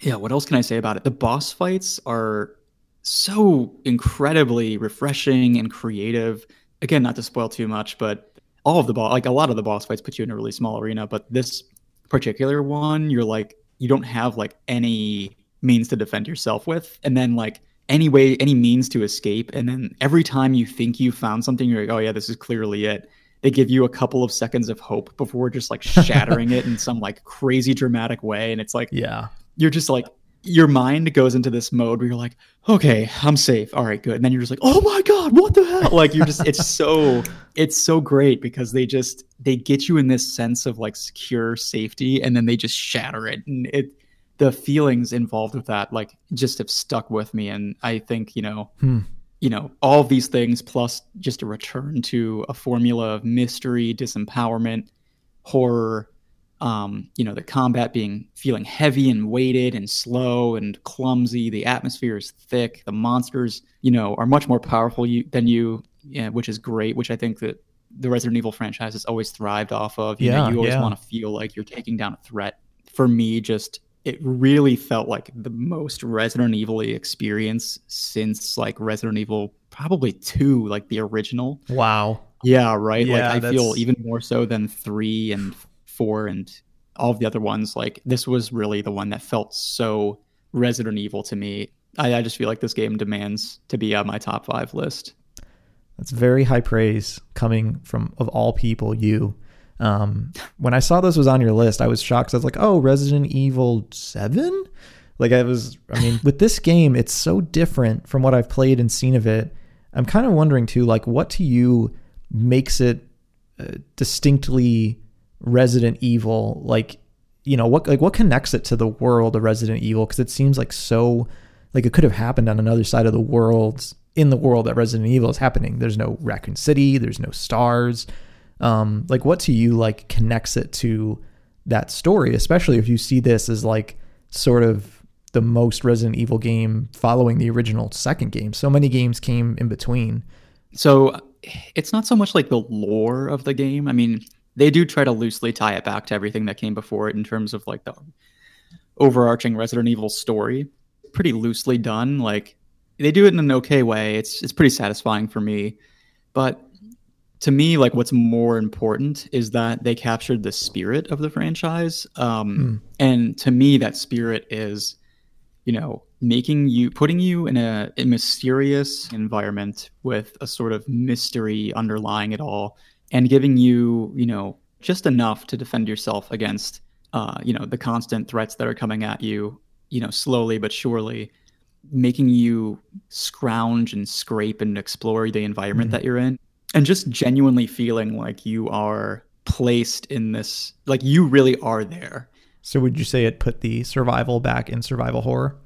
Yeah, what else can I say about it? The boss fights are so incredibly refreshing and creative. Again, not to spoil too much, but all of the boss, like a lot of the boss fights, put you in a really small arena. But this particular one, you're like, you don't have like any means to defend yourself with, and then like any way, any means to escape, and then every time you think you found something, you're like, oh yeah, this is clearly it. They give you a couple of seconds of hope before just like shattering it in some like crazy dramatic way, and it's like yeah, you're just like your mind goes into this mode where you're like, okay, I'm safe. All right, good. And then you're just like, oh my god, what the hell? Like you're just it's so it's so great because they just they get you in this sense of like secure safety and then they just shatter it. And it the feelings involved with that like just have stuck with me and I think, you know, Hmm. you know, all of these things plus just a return to a formula of mystery, disempowerment, horror, um, you know, the combat being feeling heavy and weighted and slow and clumsy. The atmosphere is thick. The monsters, you know, are much more powerful you, than you, yeah, which is great. Which I think that the Resident Evil franchise has always thrived off of. You know, Yeah, you always yeah. want to feel like you're taking down a threat. For me, just it really felt like the most Resident Evil experience since like Resident Evil probably two, like the original. Wow. Yeah, right. Yeah, like I feel even more so than three and four and all of the other ones. Like this was really the one that felt so Resident Evil to me. I, I just feel like this game demands to be on my top five list. That's very high praise coming from of all people you. Um, when I saw this was on your list, I was shocked. I was like, "Oh, Resident Evil Seven? Like I was. I mean, with this game, it's so different from what I've played and seen of it. I'm kind of wondering too, like, what to you makes it uh, distinctly Resident Evil? Like, you know, what like what connects it to the world of Resident Evil? Because it seems like so like it could have happened on another side of the world in the world that Resident Evil is happening. There's no Raccoon City, there's no stars. Um, like what to you like connects it to that story, especially if you see this as like sort of the most Resident Evil game following the original second game. So many games came in between. So it's not so much like the lore of the game. I mean, they do try to loosely tie it back to everything that came before it in terms of like the overarching Resident Evil story. Pretty loosely done. Like they do it in an okay way. It's it's pretty satisfying for me. But to me, like what's more important is that they captured the spirit of the franchise. Um, And to me, that spirit is, you know, making you, putting you in a, a mysterious environment with a sort of mystery underlying it all, and giving you, you know, just enough to defend yourself against, uh, you know, the constant threats that are coming at you, you know, slowly but surely making you scrounge and scrape and explore the environment that you're in and just genuinely feeling like you are placed in this like you really are there. So would you say it put the survival back in survival horror?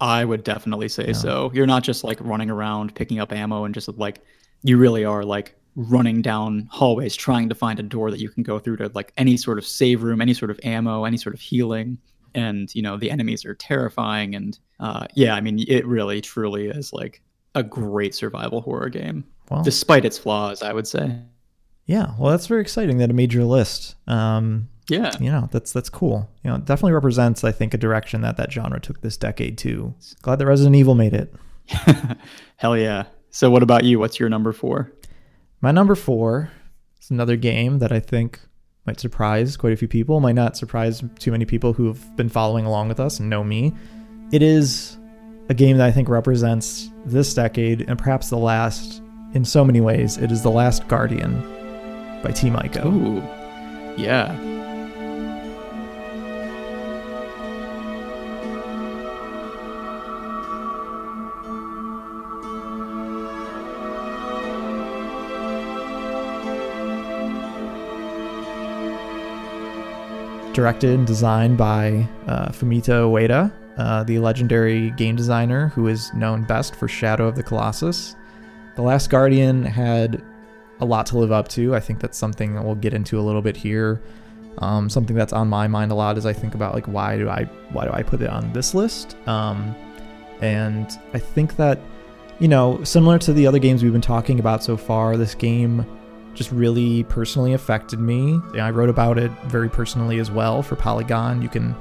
i would definitely say so. You're not just like running around picking up ammo and just like you really are like running down hallways trying to find a door that you can go through to like any sort of save room any sort of ammo any sort of healing and you know the enemies are terrifying and uh, yeah i mean it really truly is like a great survival horror game Well, despite its flaws i would say yeah. Well, that's very exciting that it made your list. Um, yeah you know that's that's cool you know it definitely represents i think a direction that that genre took this decade too glad that resident evil made it Hell yeah. So what about you? What's your number four? My number four is another game that i think might surprise quite a few people might not surprise too many people who have been following along with us and know me it is a game that i think represents this decade and perhaps the last in so many ways it is the last guardian by team ico Ooh. Yeah. Directed and designed by uh, Fumito Ueda, uh, the legendary game designer who is known best for Shadow of the Colossus. The Last Guardian had a lot to live up to. I think that's something that we'll get into a little bit here. Um, something that's on my mind a lot as I think about like why do I why do I put it on this list? Um, and I think that you know similar to the other games we've been talking about so far, this game just really personally affected me. I wrote about it very personally as well for Polygon. You can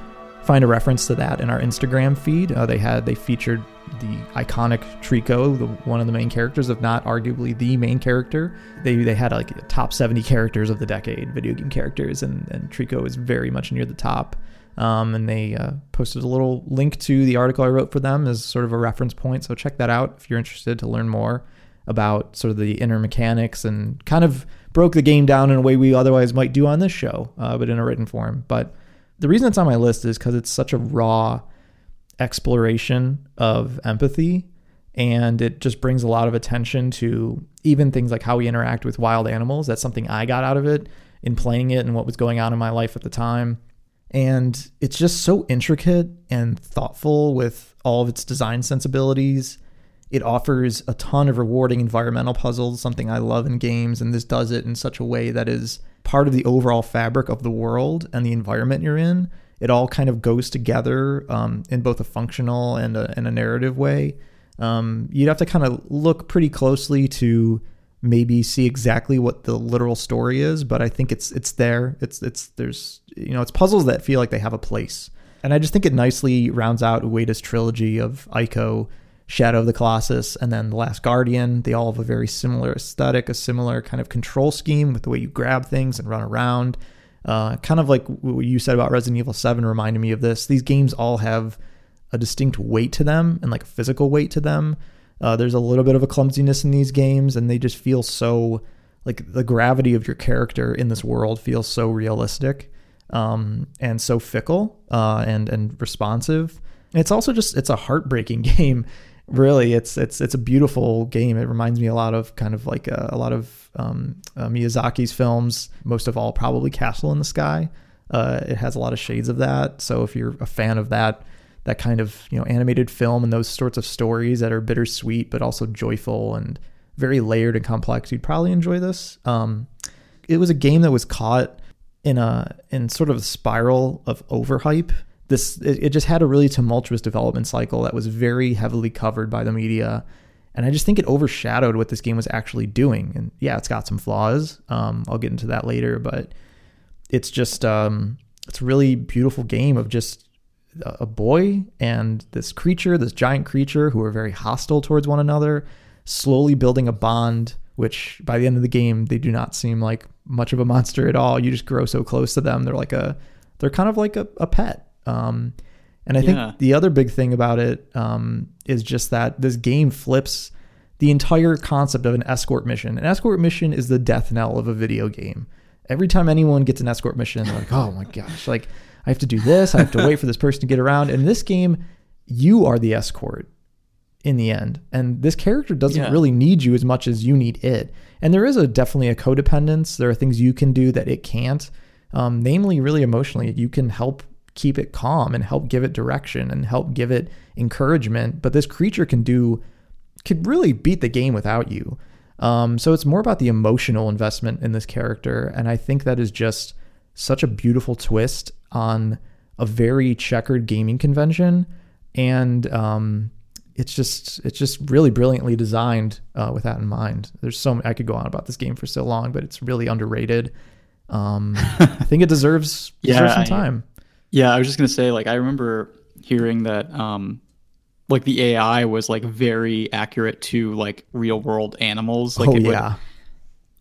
find a reference to that in our Instagram feed. Uh, they had they featured the iconic Trico, the one of the main characters, if not arguably the main character. They they had like top 70 characters of the decade, video game characters, and and Trico is very much near the top. Um, and they uh, posted a little link to the article I wrote for them as sort of a reference point. So check that out if you're interested to learn more about sort of the inner mechanics and kind of broke the game down in a way we otherwise might do on this show, uh, but in a written form. But the reason it's on my list is because it's such a raw exploration of empathy and it just brings a lot of attention to even things like how we interact with wild animals. That's something I got out of it in playing it and what was going on in my life at the time. And it's just so intricate and thoughtful with all of its design sensibilities It offers a ton of rewarding environmental puzzles, something I love in games, and this does it in such a way that is part of the overall fabric of the world and the environment you're in. It all kind of goes together um, in both a functional and a, and a narrative way. Um, you'd have to kind of look pretty closely to maybe see exactly what the literal story is, but I think it's it's there. It's it's there's you know it's puzzles that feel like they have a place, and I just think it nicely rounds out Ueda's trilogy of Ico Shadow of the Colossus, and then The Last Guardian. They all have a very similar aesthetic, a similar kind of control scheme with the way you grab things and run around. Uh, kind of like what you said about Resident Evil 7 reminded me of this. These games all have a distinct weight to them and like a physical weight to them. Uh, there's a little bit of a clumsiness in these games, and they just feel so like the gravity of your character in this world feels so realistic um, and so fickle uh, and and responsive. It's also just it's a heartbreaking game really it's it's it's a beautiful game. It reminds me a lot of kind of like a, a lot of um, uh, miyazaki's films most of all probably castle in the sky. Uh, it has a lot of shades of that. So if you're a fan of that that kind of you know animated film and those sorts of stories that are bittersweet but also joyful and very layered and complex you'd probably enjoy this. Um, it was a game that was caught in a in sort of a spiral of overhype this it, it just had a really tumultuous development cycle that was very heavily covered by the media. And i just think it overshadowed what this game was actually doing. And yeah it's got some flaws. Um, i'll get into that later but it's just um, it's a really beautiful game of just a boy and this creature this giant creature who are very hostile towards one another slowly building a bond which by the end of the game they do not seem like much of a monster at all. You just grow so close to them. They're like a they're kind of like a, a pet um, and I think Yeah. the other big thing about it um, is just that this game flips the entire concept of an escort mission. An escort mission is the death knell of a video game. Every time anyone gets an escort mission, they're like, oh my gosh, like I have to do this, I have to wait for this person to get around. In this game, you are the escort in the end. And this character doesn't Yeah. really need you as much as you need it. And there is a definitely a codependence. There are things you can do that it can't. Um, namely, really emotionally, you can help keep it calm and help give it direction and help give it encouragement. But this creature can do could really beat the game without you. Um, so it's more about the emotional investment in this character, and I think that is just such a beautiful twist on a very checkered gaming convention, and um, it's just it's just really brilliantly designed uh, with that in mind. There's so I could go on about this game for so long, but it's really underrated. Um, I think it deserves Yeah, deserves some time. Yeah, I was just gonna say, like, I remember hearing that, um, like the AI was like very accurate to like real world animals. Like, oh it would, yeah,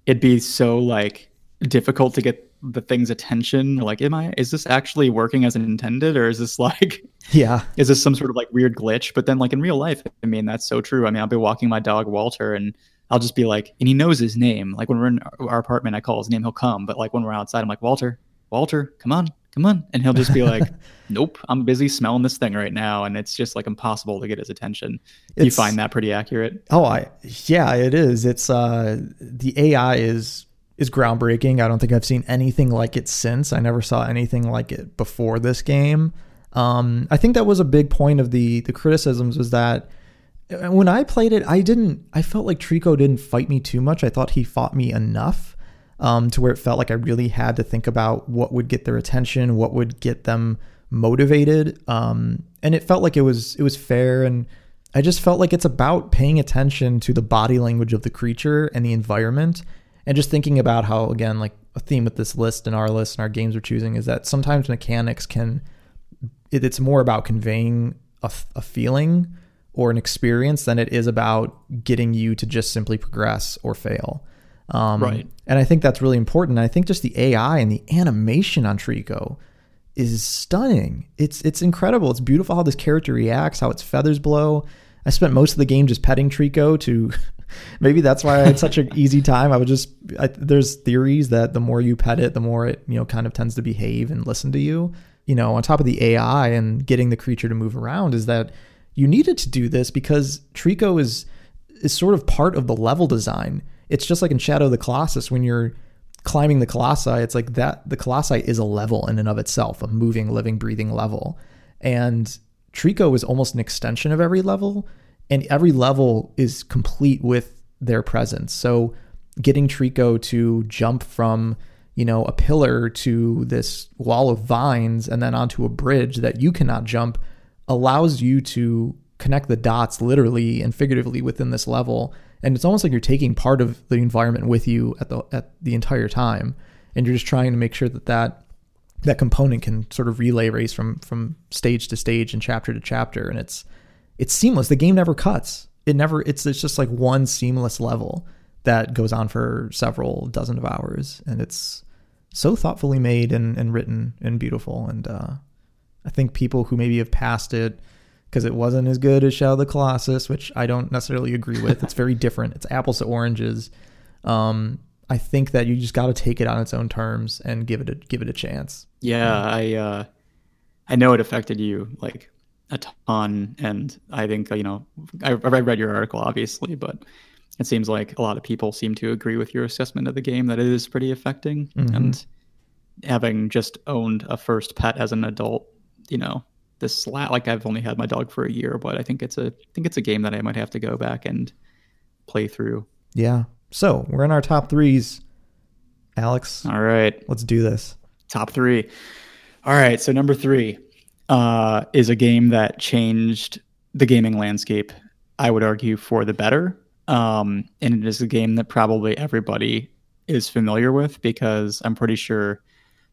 it'd be so like difficult to get the thing's attention. Like, am I? Is this actually working as intended, or is this like? yeah, is this some sort of like weird glitch? But then like in real life, I mean, that's so true. I mean, I'll be walking my dog Walter and I'll just be like, and he knows his name. Like when we're in our apartment, I call his name, he'll come. But like when we're outside, I'm like, Walter, Walter, come on, come on. And he'll just be like, nope, I'm busy smelling this thing right now. And it's just like impossible to get his attention. Do you find that pretty accurate? Oh, I yeah, it is. It's uh the AI is is groundbreaking. I don't think I've seen anything like it since. I never saw anything like it before this game. Um, I think that was a big point of the the criticisms was that uh, when I played it, I didn't. I felt like Trico didn't fight me too much. I thought he fought me enough um, to where it felt like I really had to think about what would get their attention, what would get them motivated, um, and it felt like it was it was fair. And I just felt like it's about paying attention to the body language of the creature and the environment, and just thinking about how again, like a theme with this list and our list and our games we're choosing is that sometimes mechanics can it, it's more about conveying a, a feeling or an experience than it is about getting you to just simply progress or fail. Um, Right. And I think that's really important. I think just the AI and the animation on Trico is stunning. It's it's incredible. It's beautiful how this character reacts, how its feathers blow. I spent most of the game just petting Trico to maybe that's why I had such an easy time. I would just I, there's theories that the more you pet it, the more it you know kind of tends to behave and listen to you. You know, on top of the AI and getting the creature to move around, is that you needed to do this because Trico is is sort of part of the level design. It's just like in Shadow of the Colossus when you're climbing the colossi it's like that the colossi is a level in and of itself a moving living breathing level and trico is almost an extension of every level and every level is complete with their presence. So getting Trico to jump from you know a pillar to this wall of vines and then onto a bridge that you cannot jump allows you to connect the dots literally and figuratively within this level and it's almost like you're taking part of the environment with you at the at the entire time. And you're just trying to make sure that that that component can sort of relay race from from stage to stage and chapter to chapter. And it's it's seamless. The game never cuts. It never it's it's just like one seamless level that goes on for several dozen of hours. And it's so thoughtfully made and, and written and beautiful. And uh, i think people who maybe have passed it because it wasn't as good as Shadow of the Colossus, which I don't necessarily agree with. It's very different. It's apples to oranges. Um, I think that you just got to take it on its own terms and give it a give it a chance. Yeah, I uh, I know it affected you like a ton, and I think you know I, I read your article obviously, but it seems like a lot of people seem to agree with your assessment of the game that it is pretty affecting. Mhm. And having just owned a first pet as an adult, you know, this slat like I've only had my dog for a year, but I think it's a I think it's a game that I might have to go back and play through. Yeah. So we're in our top threes. Alex, All right. let's do this. top three. All right, so number three uh, is a game that changed the gaming landscape. I would argue for the better, um, and it is a game that probably everybody is familiar with because I'm pretty sure,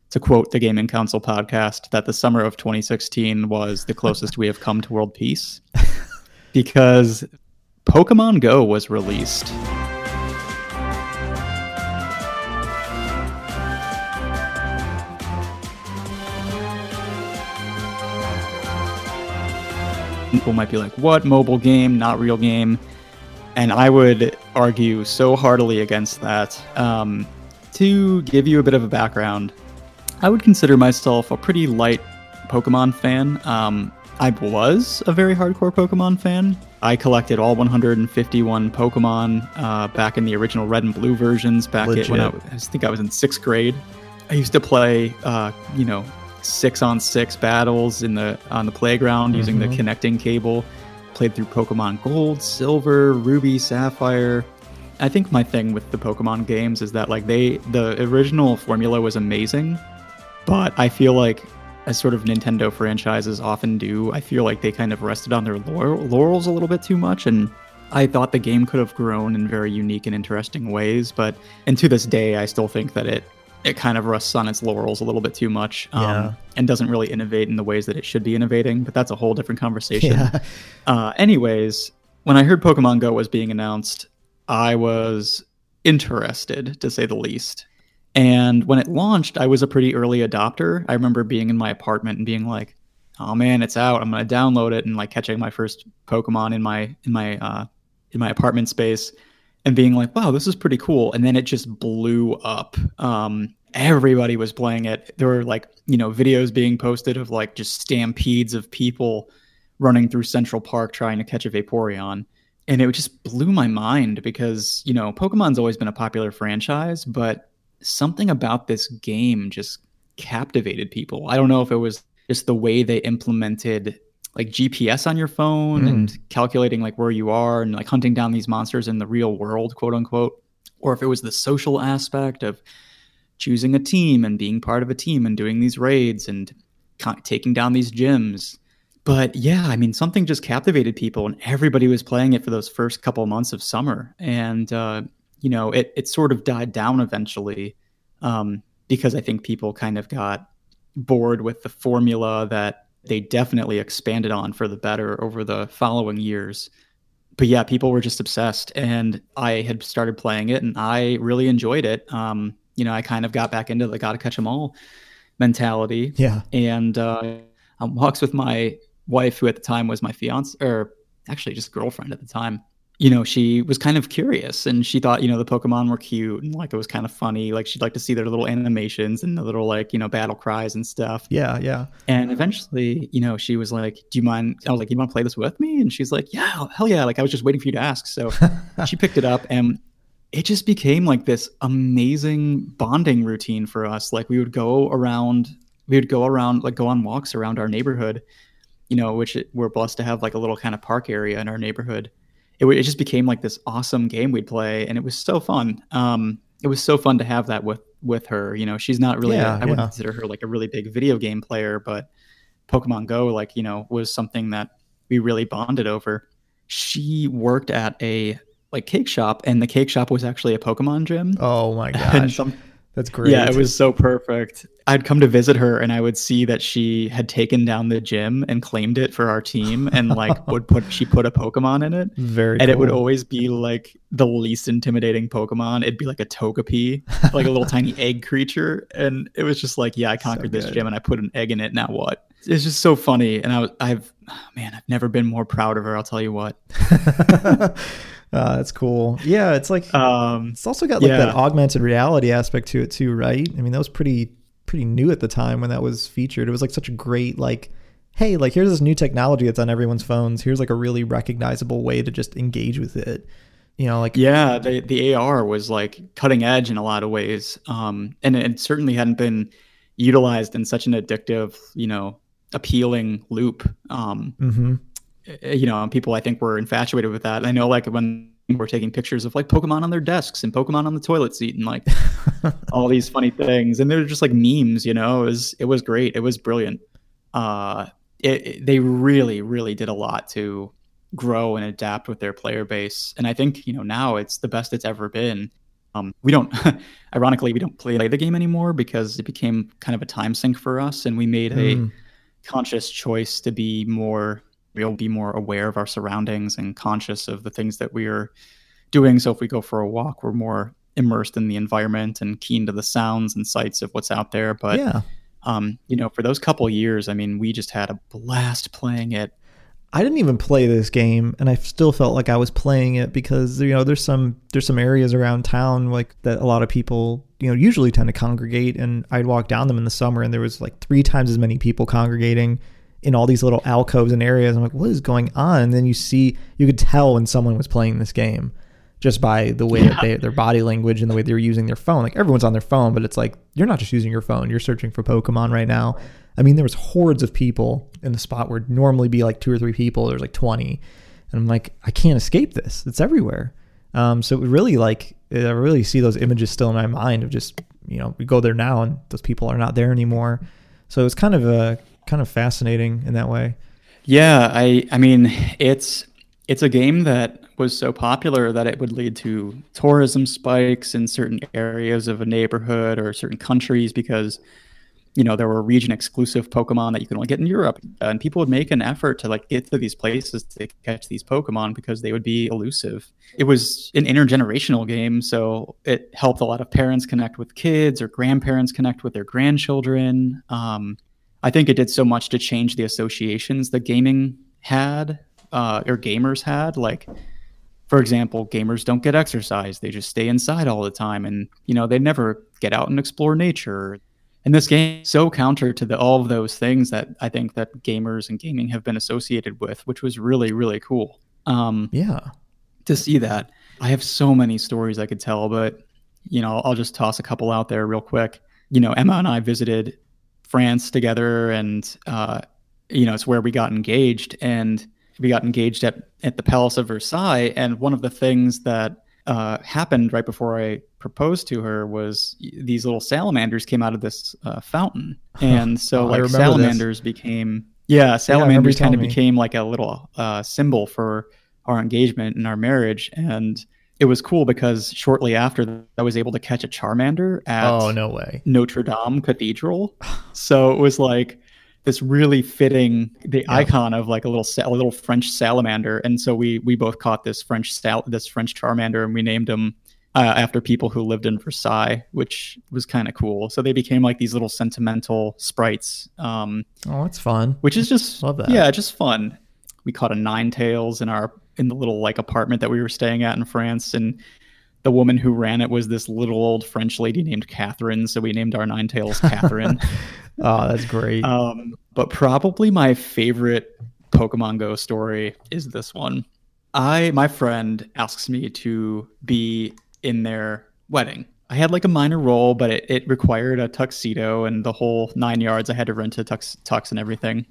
to quote the Gaming Council podcast, that the summer of 2016 was the closest we have come to world peace because Pokemon Go was released. people might be like, what mobile game, not real game? And I would argue so heartily against that. Um, to give you a bit of a background, I would consider myself a pretty light Pokemon fan. Um, I was a very hardcore Pokemon fan. I collected all 151 Pokemon uh, back in the original Red and Blue versions. Back when I, was- I think I was in sixth grade. I used to play, uh, you know, six on six battles in the on the playground using the Mhm. connecting cable. Played through Pokemon Gold, Silver, Ruby, Sapphire. I think my thing with the Pokemon games is that like they the original formula was amazing, but I feel like as sort of Nintendo franchises often do, I feel like they kind of rested on their laurels a little bit too much and I thought the game could have grown in very unique and interesting ways, but and to this day I still think that it it kind of rests on its laurels a little bit too much um, Yeah. and doesn't really innovate in the ways that it should be innovating, but that's a whole different conversation. Yeah. Uh, anyways, when I heard Pokemon Go was being announced, I was interested to say the least. And when it launched, I was a pretty early adopter. I remember being in my apartment and being like, "Oh man, it's out! I'm gonna download it," and like catching my first Pokemon in my in my uh, in my apartment space, and being like, "Wow, this is pretty cool." And then it just blew up. Um, everybody was playing it. There were like you know videos being posted of like just stampedes of people running through Central Park trying to catch a Vaporeon. And it just blew my mind because, you know, Pokemon's always been a popular franchise, but something about this game just captivated people. I don't know if it was just the way they implemented like GPS on your phone Mm. and calculating like where you are and like hunting down these monsters in the real world, quote unquote, or if it was the social aspect of choosing a team and being part of a team and doing these raids and taking down these gyms. But yeah, I mean, something just captivated people, and everybody was playing it for those first couple months of summer. And uh, you know, it it sort of died down eventually um, because I think people kind of got bored with the formula that they definitely expanded on for the better over the following years. But yeah, people were just obsessed, and I had started playing it, and I really enjoyed it. Um, you know, I kind of got back into the "gotta catch 'em all" mentality Yeah. and uh, on walks with my wife, who at the time was my fiance, or actually just girlfriend at the time. You know, she was kind of curious, and she thought, you know, the Pokemon were cute, and like it was kind of funny. Like she'd like to see their little animations and the little like you know battle cries and stuff. Yeah. Yeah. And eventually, you know, she was like, "Do you mind?" I was like, "You want to play this with me?" And she's like, "Yeah, hell yeah!" Like I was just waiting for you to ask. So she picked it up, and it just became like this amazing bonding routine for us. Like we would go around, we would go around, like go on walks around our neighborhood, you know, which it, we're blessed to have like a little kind of park area in our neighborhood. It, it just became like this awesome game we'd play, and it was so fun. Um, it was so fun to have that with with her. You know, she's not really. Yeah, a, I wouldn't consider her like a really big video game player, but Pokemon Go, like you know, was something that we really bonded over. She worked at a like cake shop, and the cake shop was actually a Pokemon gym. Oh my And some, that's great. yeah, it was so perfect. I'd come to visit her and I would see that she had taken down the gym and claimed it for our team and like would put she put a Pokemon in it. very. And it would always be like the least intimidating Pokemon. It'd be like a Togepi, like a little tiny egg creature. And it was just like, yeah, I conquered this gym and I put an egg in it. Now what? It's just so funny. And I was, I've, man, I've never been more proud of her. I'll tell you what. uh, that's cool. Yeah, it's like Um, it's also got like that augmented reality aspect to it too, right? I mean, that was pretty pretty new at the time when that was featured. It was like such a great like hey, like here's this new technology that's on everyone's phones. Here's like a really recognizable way to just engage with it. You know, like Yeah, the the AR was like cutting edge in a lot of ways, um, and it certainly hadn't been utilized in such an addictive, you know, appealing loop. Um, mhm. Eh, you know, people I think were infatuated with that. I know, like when we're taking pictures of like Pokemon on their desks and Pokemon on the toilet seat and like all these funny things, and they're just like memes. You know, it was it was great. It was brilliant. Uh, it, it- they really really did a lot to grow and adapt with their player base, and I think you know now it's the best it's ever been. Um, we don't, ironically, we don't play the game anymore because it became kind of a time sink for us, and we made a Mm. conscious choice to be more we'll be more aware of our surroundings and conscious of the things that we are doing. So if we go for a walk we're more immersed in the environment and keen to the sounds and sights of what's out there. But yeah. um you know for those couple years i mean we just had a blast playing it. I didn't even play this game, and I still felt like I was playing it because you know there's some there's some areas around town like that a lot of people you know usually tend to congregate, and I'd walk down them in the summer, and there was like three times as many people congregating in all these little alcoves and areas. I'm like, what is going on? And then you see you could tell when someone was playing this game just by the way that they their body language and the way they were using their phone. Like everyone's on their phone, but it's like you're not just using your phone; you're searching for Pokemon right now. I mean, there was hordes of people in the spot where normally be like two or three people. There's like 20, and I'm like, I can't escape this. It's everywhere. Um, so it really like I really see those images still in my mind of just you know we go there now and those people are not there anymore. So it's kind of a kind of fascinating in that way. yeah i i mean it's it's a game that was so popular that it would lead to tourism spikes in certain areas of a neighborhood or certain countries because you know there were region exclusive pokemon that you could only get in europe. And people would make an effort to like get to these places to catch these pokemon because they would be elusive. It was an intergenerational game so it helped a lot of parents connect with kids or grandparents connect with their grandchildren. Um, i think it did so much to change the associations that gaming had uh, or gamers had like for example, gamers don't get exercise. They just stay inside all the time and, you know, they never get out and explore nature. And this game is so counter to the, all of those things that I think that gamers and gaming have been associated with, which was really, really cool. Um, Yeah. to see that. I have so many stories I could tell, but you know, I'll just toss a couple out there real quick. You know, Emma and I visited France together, and uh, you know, it's where we got engaged, and we got engaged at at the Palace of Versailles. And one of the things that uh, happened right before I proposed to her was these little salamanders came out of this uh, fountain, and so Oh, like remember this. salamanders became yeah salamanders kind of became like a little uh, symbol for our engagement and our marriage and it was cool because shortly after that, I was able to catch a Charmander at Oh no way. Notre Dame Cathedral. So it was like this really fitting the icon of like a little a little French salamander, and so we we both caught this French sal- this French Charmander, and we named him uh, after people who lived in Versailles, which was kind of cool. So they became like these little sentimental sprites, um, Oh, that's fun. which is just Love that. yeah, just fun. We caught a Ninetales in our in the little like apartment that we were staying at in France, and the woman who ran it was this little old French lady named Catherine. So we named our Ninetales Catherine. Oh, that's great. um, but probably my favorite Pokemon Go story is this one. I my friend asks me to be in their wedding. I had like a minor role, but it, it required a tuxedo and the whole nine yards. I had to rent a tux, tux and everything.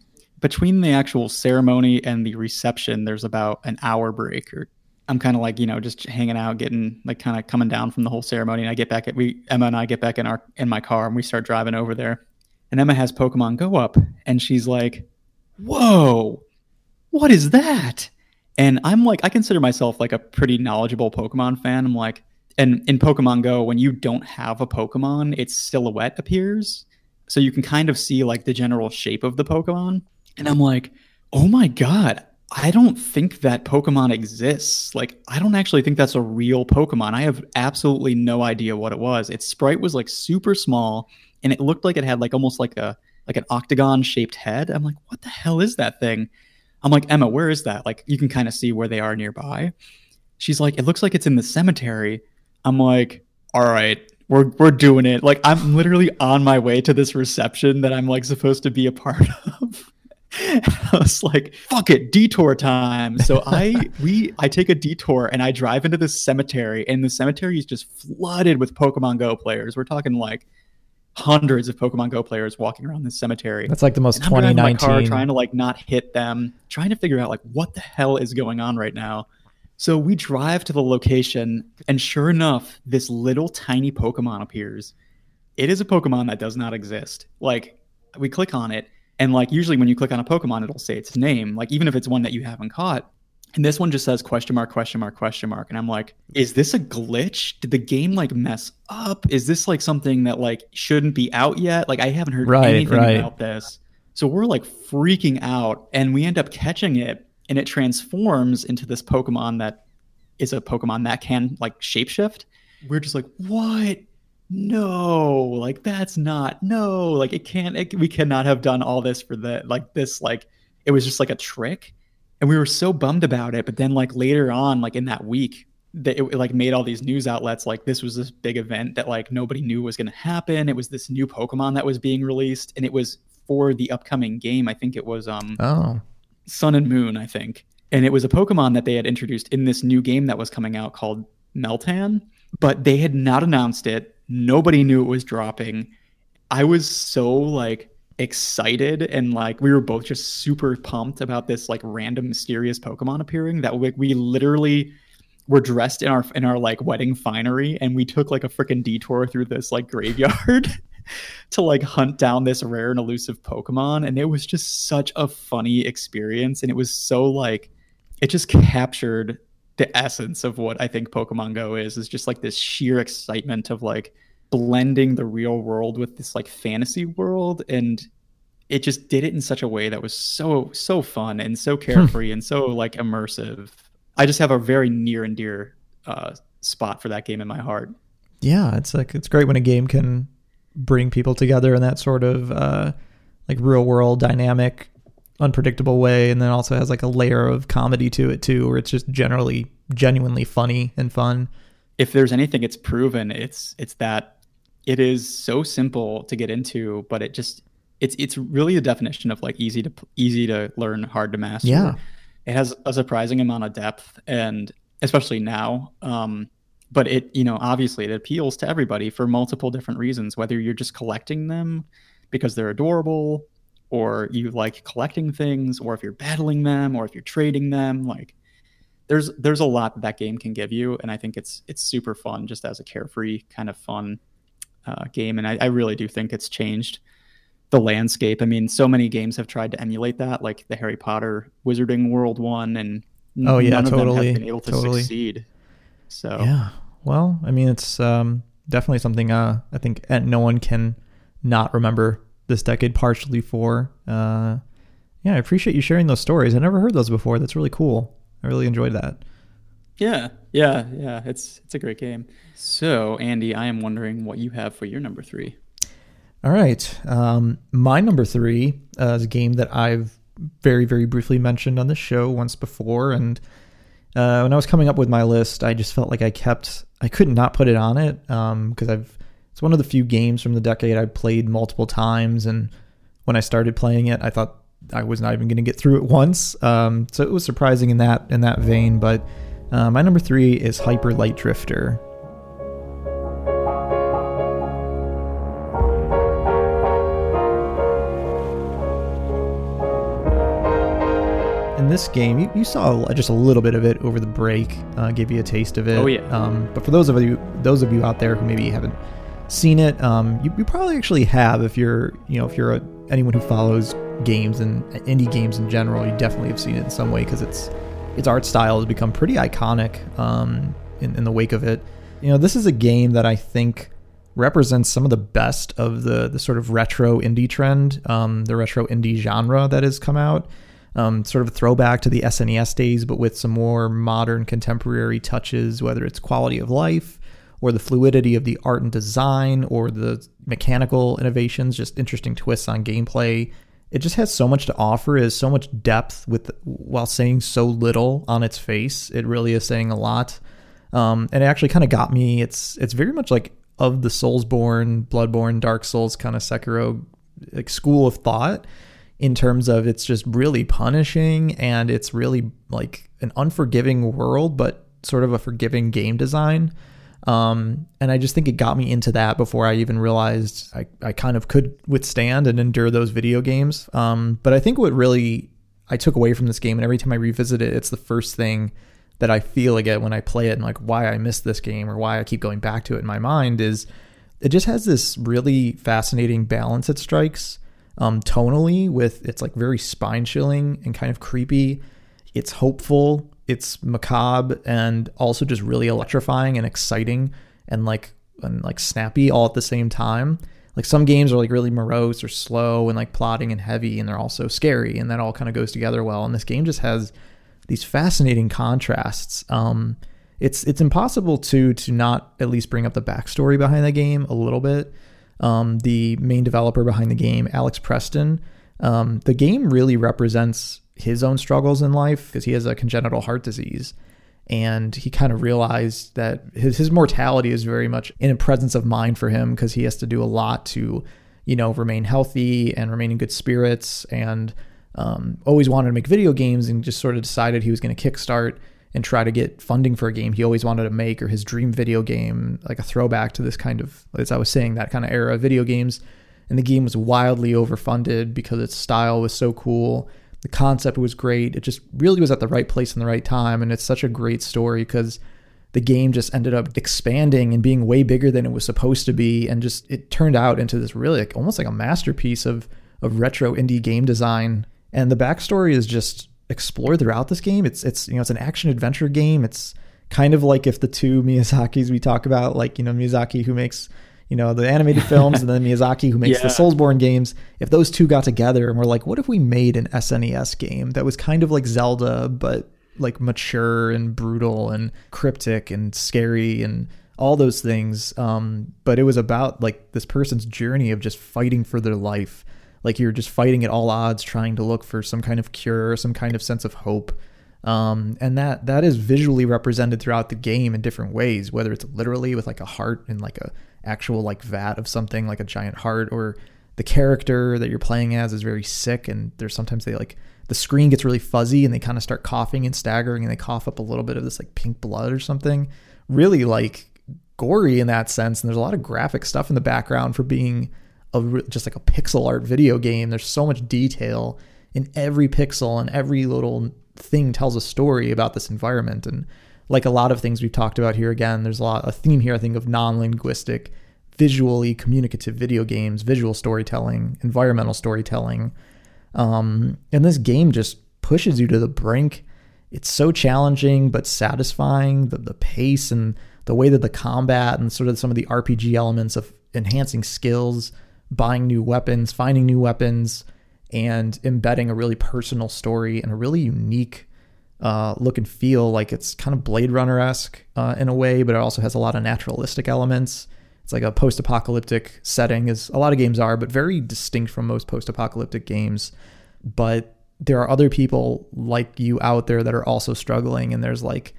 Between the actual ceremony and the reception, there's about an hour break or I'm kind of like, you know, just hanging out, getting like kind of coming down from the whole ceremony. And I get back at we Emma and I get back in our in my car and we start driving over there. And Emma has Pokemon Go up and she's like, Whoa, what is that? And I'm like, I consider myself like a pretty knowledgeable Pokemon fan. I'm like, and in Pokemon Go, when you don't have a Pokemon, its silhouette appears. So you can kind of see like the general shape of the Pokemon. And I'm like, oh my God, I don't think that Pokemon exists. Like, I don't actually think that's a real Pokemon. I have absolutely no idea what it was. Its sprite was like super small and it looked like it had like almost like a like an octagon shaped head. I'm like, what the hell is that thing? I'm like, Emma, where is that? Like, you can kind of see where they are nearby. She's like, it looks like it's in the cemetery. I'm like, all right, we're we're doing it. Like, I'm literally on my way to this reception that I'm like supposed to be a part of. I was like, fuck it, detour time. So I we I take a detour and I drive into this cemetery, and the cemetery is just flooded with Pokemon Go players. We're talking like hundreds of Pokemon Go players walking around this cemetery. That's like the most And I'm driving my 2019. car trying to like not hit them, trying to figure out like what the hell is going on right now. So we drive to the location, and sure enough, this little tiny Pokemon appears. It is a Pokemon that does not exist. Like we click on it, and like usually when you click on a Pokemon, it'll say its name. Like even if it's one that you haven't caught. And this one just says question mark, question mark, question mark. And I'm like, is this a glitch? Did the game like mess up? Is this like something that like shouldn't be out yet? Like I haven't heard Right, anything right. about this. So we're like freaking out and we end up catching it and it transforms into this Pokemon that is a Pokemon that can like shapeshift. We're just like, what? No, like that's not no, like it can't. It, we cannot have done all this for the like this. Like it was just like a trick, and we were so bummed about it. But then like later on, like in that week, that it, it, like made all these news outlets like this was this big event that like nobody knew was going to happen. It was this new Pokemon that was being released, and it was for the upcoming game. I think it was um Oh, Sun and Moon, I think. And it was a Pokemon that they had introduced in this new game that was coming out called Meltan, but they had not announced it. Nobody knew it was dropping. I was so like excited and like we were both just super pumped about this like random mysterious Pokemon appearing that we, we literally were dressed in our in our like wedding finery and we took like a freaking detour through this like graveyard to like hunt down this rare and elusive Pokemon. And it was just such a funny experience. And it was so like, it just captured the essence of what I think Pokemon Go is, is just like this sheer excitement of like blending the real world with this like fantasy world. And it just did it in such a way that was so, so fun and so carefree and so like immersive. I just have a very near and dear uh, spot for that game in my heart. yeah. It's like it's great when a game can bring people together in that sort of uh, like real world dynamic, unpredictable way, and then also has like a layer of comedy to it too, where it's just generally genuinely funny and fun. if there's anything it's proven it's it's that it is so simple to get into but it just it's it's really a definition of like easy to easy to learn hard to master Yeah. it has a surprising amount of depth and especially now um but it you know obviously it appeals to everybody for multiple different reasons whether you're just collecting them because they're adorable or you like collecting things or if you're battling them or if you're trading them like there's there's a lot that that game can give you and i think it's it's super fun just as a carefree kind of fun uh, game and I, I really do think it's changed the landscape i mean so many games have tried to emulate that like the harry potter wizarding world one and Oh, yeah, none of them totally, have been able to totally. succeed so Yeah. Well, I mean, it's um, definitely something uh, I think uh, no one can not remember this decade partially for. Uh, yeah, I appreciate you sharing those stories. I never heard those before. That's really cool. I really enjoyed that. yeah yeah yeah it's it's a great game so andy i am wondering what you have for your number three All right. Um, my number three uh, is a game that I've very, very briefly mentioned on the show once before. And uh, when I was coming up with my list, I just felt like I kept, I could not put it on it because I've, it's one of the few games from the decade I've played multiple times. And when I started playing it, I thought I was not even going to get through it once. Um, so it was surprising in that in that vein. But uh, my number three is Hyper Light Drifter. In this game, you, you saw just a little bit of it over the break. Uh, gave you a taste of it. Oh, yeah. Um, but for those of you, those of you out there who maybe haven't seen it, um, you, you probably actually have. If you're, you know, if you're a, anyone who follows games and indie games in general, you definitely have seen it in some way because it's its art style has become pretty iconic um, in, in the wake of it. You know, this is a game that I think represents some of the best of the the sort of retro indie trend, um, the retro indie genre that has come out. Um, sort of a throwback to the SNES days, but with some more modern contemporary touches, whether it's quality of life or the fluidity of the art and design or the mechanical innovations, just interesting twists on gameplay. It just has so much to offer, has so much depth with while saying so little on its face. It really is saying a lot. Um, and it actually kind of got me. It's it's very much like of the Soulsborne, Bloodborne, Dark Souls kind of Sekiro like school of thought in terms of it's just really punishing and it's really like an unforgiving world, but sort of a forgiving game design. Um, and I just think it got me into that before I even realized I, I kind of could withstand and endure those video games. Um, but I think what really I took away from this game, and every time I revisit it, it's the first thing that I feel again when I play it and like why I miss this game or why I keep going back to it in my mind is it just has this really fascinating balance it strikes um, tonally with it's like very spine chilling and kind of creepy. It's hopeful, it's macabre, and also just really electrifying and exciting and like and like snappy all at the same time. Like some games are like really morose or slow and like plotting and heavy, and they're also scary, and that all kind of goes together well. And this game just has these fascinating contrasts. Um, it's it's impossible to to not at least bring up the backstory behind the game a little bit. Um, the main developer behind the game, Alex Preston, um, the game really represents his own struggles in life because he has a congenital heart disease. And he kind of realized that his, his mortality is very much in a presence of mind for him because he has to do a lot to, you know, remain healthy and remain in good spirits and um, always wanted to make video games and just sort of decided he was going to kickstart and try to get funding for a game he always wanted to make or his dream video game, like a throwback to this kind of, as I was saying, that kind of era of video games. And the game was wildly overfunded because its style was so cool. The concept was great. It just really was at the right place in the right time. And it's such a great story because the game just ended up expanding and being way bigger than it was supposed to be. And just it turned out into this really like, almost like a masterpiece of, of retro indie game design and the backstory is just explored throughout this game. It's it's you know it's an action adventure game. It's kind of like if the two Miyazaki's we talk about, like you know Miyazaki who makes you know the animated films and then Miyazaki who makes yeah. the Soulsborne games. If those two got together and were like, what if we made an SNES game that was kind of like Zelda but like mature and brutal and cryptic and scary and all those things. Um, but it was about like this person's journey of just fighting for their life like you're just fighting at all odds, trying to look for some kind of cure, some kind of sense of hope. Um, and that that is visually represented throughout the game in different ways, whether it's literally with like a heart and like a actual like vat of something like a giant heart, or the character that you're playing as is very sick, and there's sometimes they like the screen gets really fuzzy and they kind of start coughing and staggering and they cough up a little bit of this like pink blood or something. Really like gory in that sense, and there's a lot of graphic stuff in the background for being a just like a pixel art video game. There's so much detail in every pixel and every little thing tells a story about this environment. And like a lot of things we've talked about here, again, there's a lot a theme here. I think of non-linguistic, visually communicative video games, visual storytelling, environmental storytelling. Um, and this game just pushes you to the brink. It's so challenging but satisfying. The the pace and the way that the combat and sort of some of the RPG elements of enhancing skills buying new weapons, finding new weapons, and embedding a really personal story and a really unique uh, look and feel. Like it's kind of Blade Runner esque uh, in a way, but it also has a lot of naturalistic elements. It's like a post apocalyptic setting, as a lot of games are, but very distinct from most post apocalyptic games. But there are other people like you out there that are also struggling, and there's like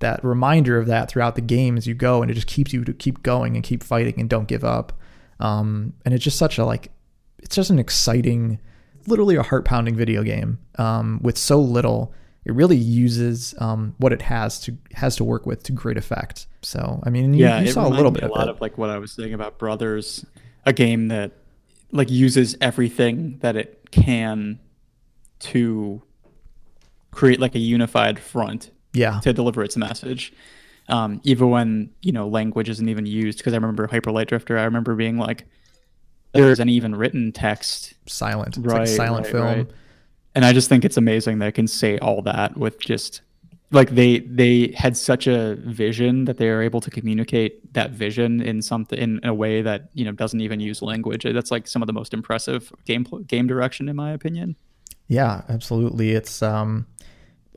that reminder of that throughout the game as you go, and it just keeps you to keep going and keep fighting and don't give up. Um, and it's just such a like, it's just an exciting, literally a heart pounding video game um, with so little. It really uses um, what it has to has to work with to great effect. So I mean, you, yeah, you saw a little bit a of lot it. of like what I was saying about Brothers, a game that like uses everything that it can to create like a unified front Yeah. to deliver its message. Um, even when you know language isn't even used, because I remember Hyper Light Drifter. I remember being like, there isn't even written text, Silent. It's Right, like silent right, film. right. And I just think it's amazing that it can say all that with just like they they had such a vision that they are able to communicate that vision in something in a way that you know doesn't even use language. That's like some of the most impressive game game direction in my opinion. Yeah, absolutely. It's um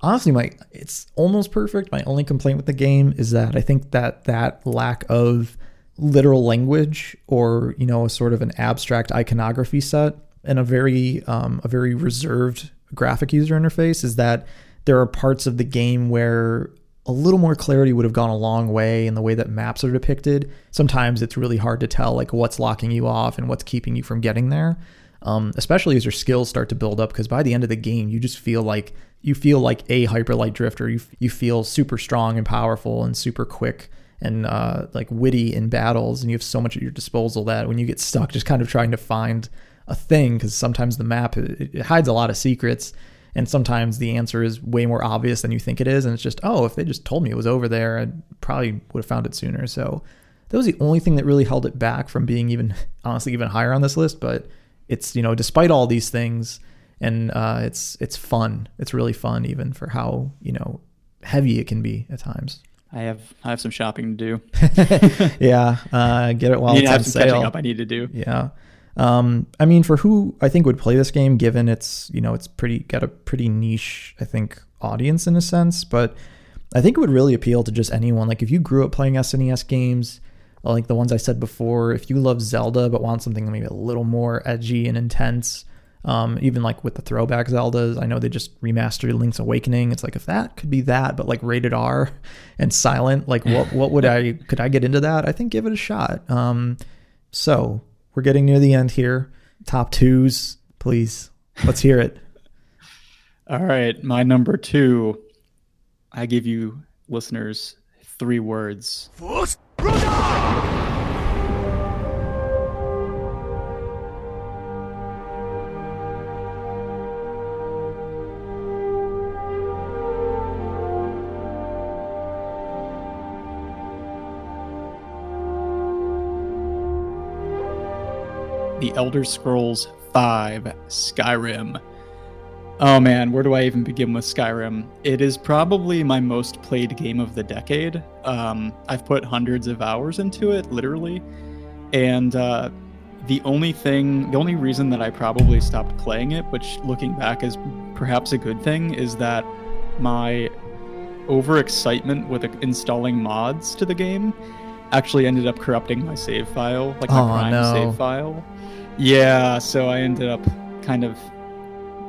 honestly my it's almost perfect. My only complaint with the game is that I think that that lack of literal language or, you know, a sort of an abstract iconography set and a very um a very reserved graphic user interface is that there are parts of the game where a little more clarity would have gone a long way in the way that maps are depicted. Sometimes it's really hard to tell like what's locking you off and what's keeping you from getting there. Um, especially as your skills start to build up, because by the end of the game, you just feel like you feel like a hyperlight drifter. You you feel super strong and powerful and super quick and uh, like witty in battles, and you have so much at your disposal that when you get stuck, just kind of trying to find a thing, because sometimes the map it, it hides a lot of secrets, and sometimes the answer is way more obvious than you think it is, and it's just oh, if they just told me it was over there, I probably would have found it sooner. So that was the only thing that really held it back from being even honestly even higher on this list, but it's you know despite all these things and uh, it's it's fun it's really fun even for how you know heavy it can be at times I have I have some shopping to do. yeah uh, get it while I it's have on some catching up I need to do. yeah um, i mean for who i think would play this game given it's you know it's pretty got a pretty niche i think audience in a sense but i think it would really appeal to just anyone. Like if you grew up playing snes games like the ones i said before if you love zelda but want something maybe a little more edgy and intense um, even like with the throwback zeldas i know they just remastered link's awakening. It's like if that could be that but like rated r and silent like what what would i could i get into that? I think give it a shot. Um, so we're getting near the end here. Top twos, please. Let's hear it. All right, my number two. I give you listeners three words. The Elder Scrolls V Skyrim. Oh man, where do I even begin with Skyrim? It is probably my most played game of the decade. Um, I've put hundreds of hours into it, literally. And uh, the only thing, the only reason that I probably stopped playing it, which looking back is perhaps a good thing, is that my overexcitement with installing mods to the game actually ended up corrupting my save file, like my Oh, Prime no. save file. Yeah, so I ended up kind of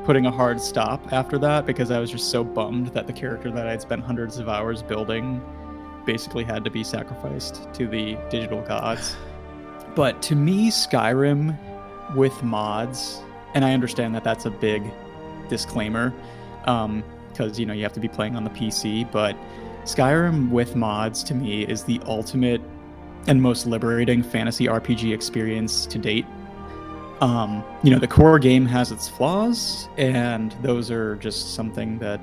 putting a hard stop after that because I was just so bummed that the character that I'd spent hundreds of hours building basically had to be sacrificed to the digital gods. But to me, Skyrim with mods, and I understand that that's a big disclaimer um, because you know you have to be playing on the PC, but Skyrim with mods to me is the ultimate and most liberating fantasy RPG experience to date. Um, you know, the core game has its flaws, and those are just something that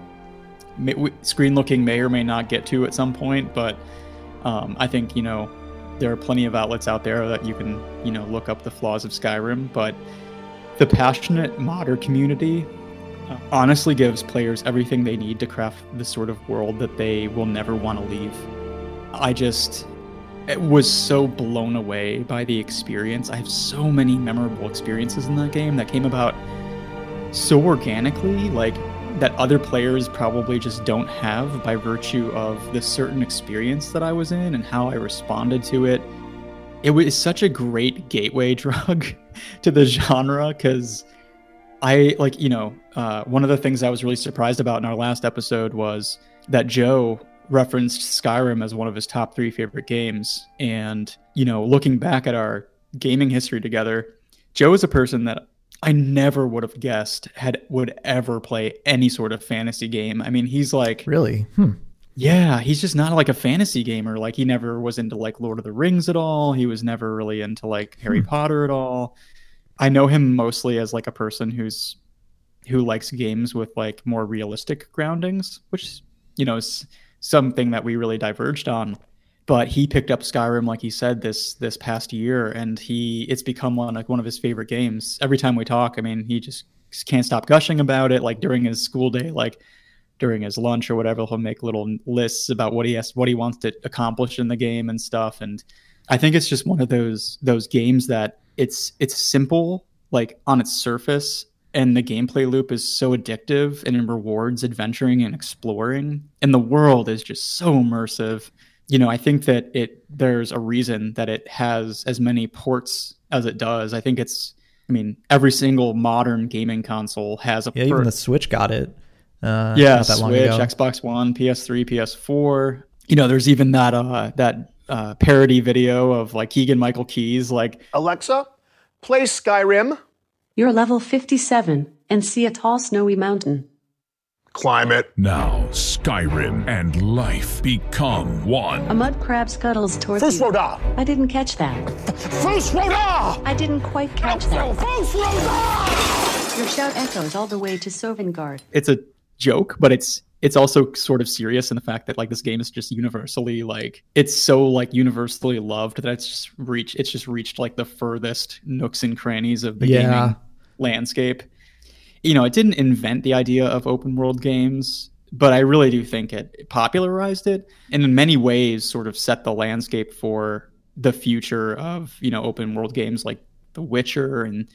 may, screen looking may or may not get to at some point. But um, I think you know there are plenty of outlets out there that you can you know look up the flaws of Skyrim. But the passionate modder community honestly gives players everything they need to craft the sort of world that they will never want to leave. I just was so blown away by the experience. I have so many memorable experiences in that game that came about so organically, like that other players probably just don't have by virtue of the certain experience that I was in and how I responded to it. It was such a great gateway drug to the genre because I like, you know, uh, one of the things I was really surprised about in our last episode was that Joe referenced Skyrim as one of his top three favorite games. And, you know, looking back at our gaming history together, Joe is a person that I never would have guessed had would ever play any sort of fantasy game. I mean, he's like Really? Hmm. yeah, he's just not like a fantasy gamer. Like he never was into like Lord of the Rings at all. He was never really into like Harry Potter at all. I know him mostly as like a person who's who likes games with like more realistic groundings, which you know is something that we really diverged on. But he picked up Skyrim, like he said, this this past year, and he it's become one like one of his favorite games. Every time we talk, I mean, he just can't stop gushing about it. Like during his school day, like during his lunch or whatever, he'll make little lists about what he has, what he wants to accomplish in the game and stuff. And I think it's just one of those those games that it's it's simple, like on its surface, and the gameplay loop is so addictive and it rewards adventuring and exploring, and the world is just so immersive. You know, I think that it there's a reason that it has as many ports as it does. I think it's I mean, every single modern gaming console has a yeah. Even the Switch got it. Uh, yeah, Switch, Xbox One, PS3, PS4. You know, there's even that uh, that uh, parody video of like Keegan Michael Keys, like Alexa, play Skyrim. You're level 57 and see a tall snowy mountain. Climate. Now, Skyrim and life become one. A mud crab scuttles towards First you. Roda. I didn't catch that. Fus Ro Dah. I didn't quite catch that. Fus Ro Dah. Your shout echoes all the way to Sovngarde. it's a joke, but it's it's also sort of serious in the fact that like this game is just universally like it's so like universally loved that it's just reached it's just reached like the furthest nooks and crannies of the Yeah. gaming landscape. You know, it didn't invent the idea of open world games, but I really do think it popularized it and in many ways sort of set the landscape for the future of, you know, open world games like The Witcher and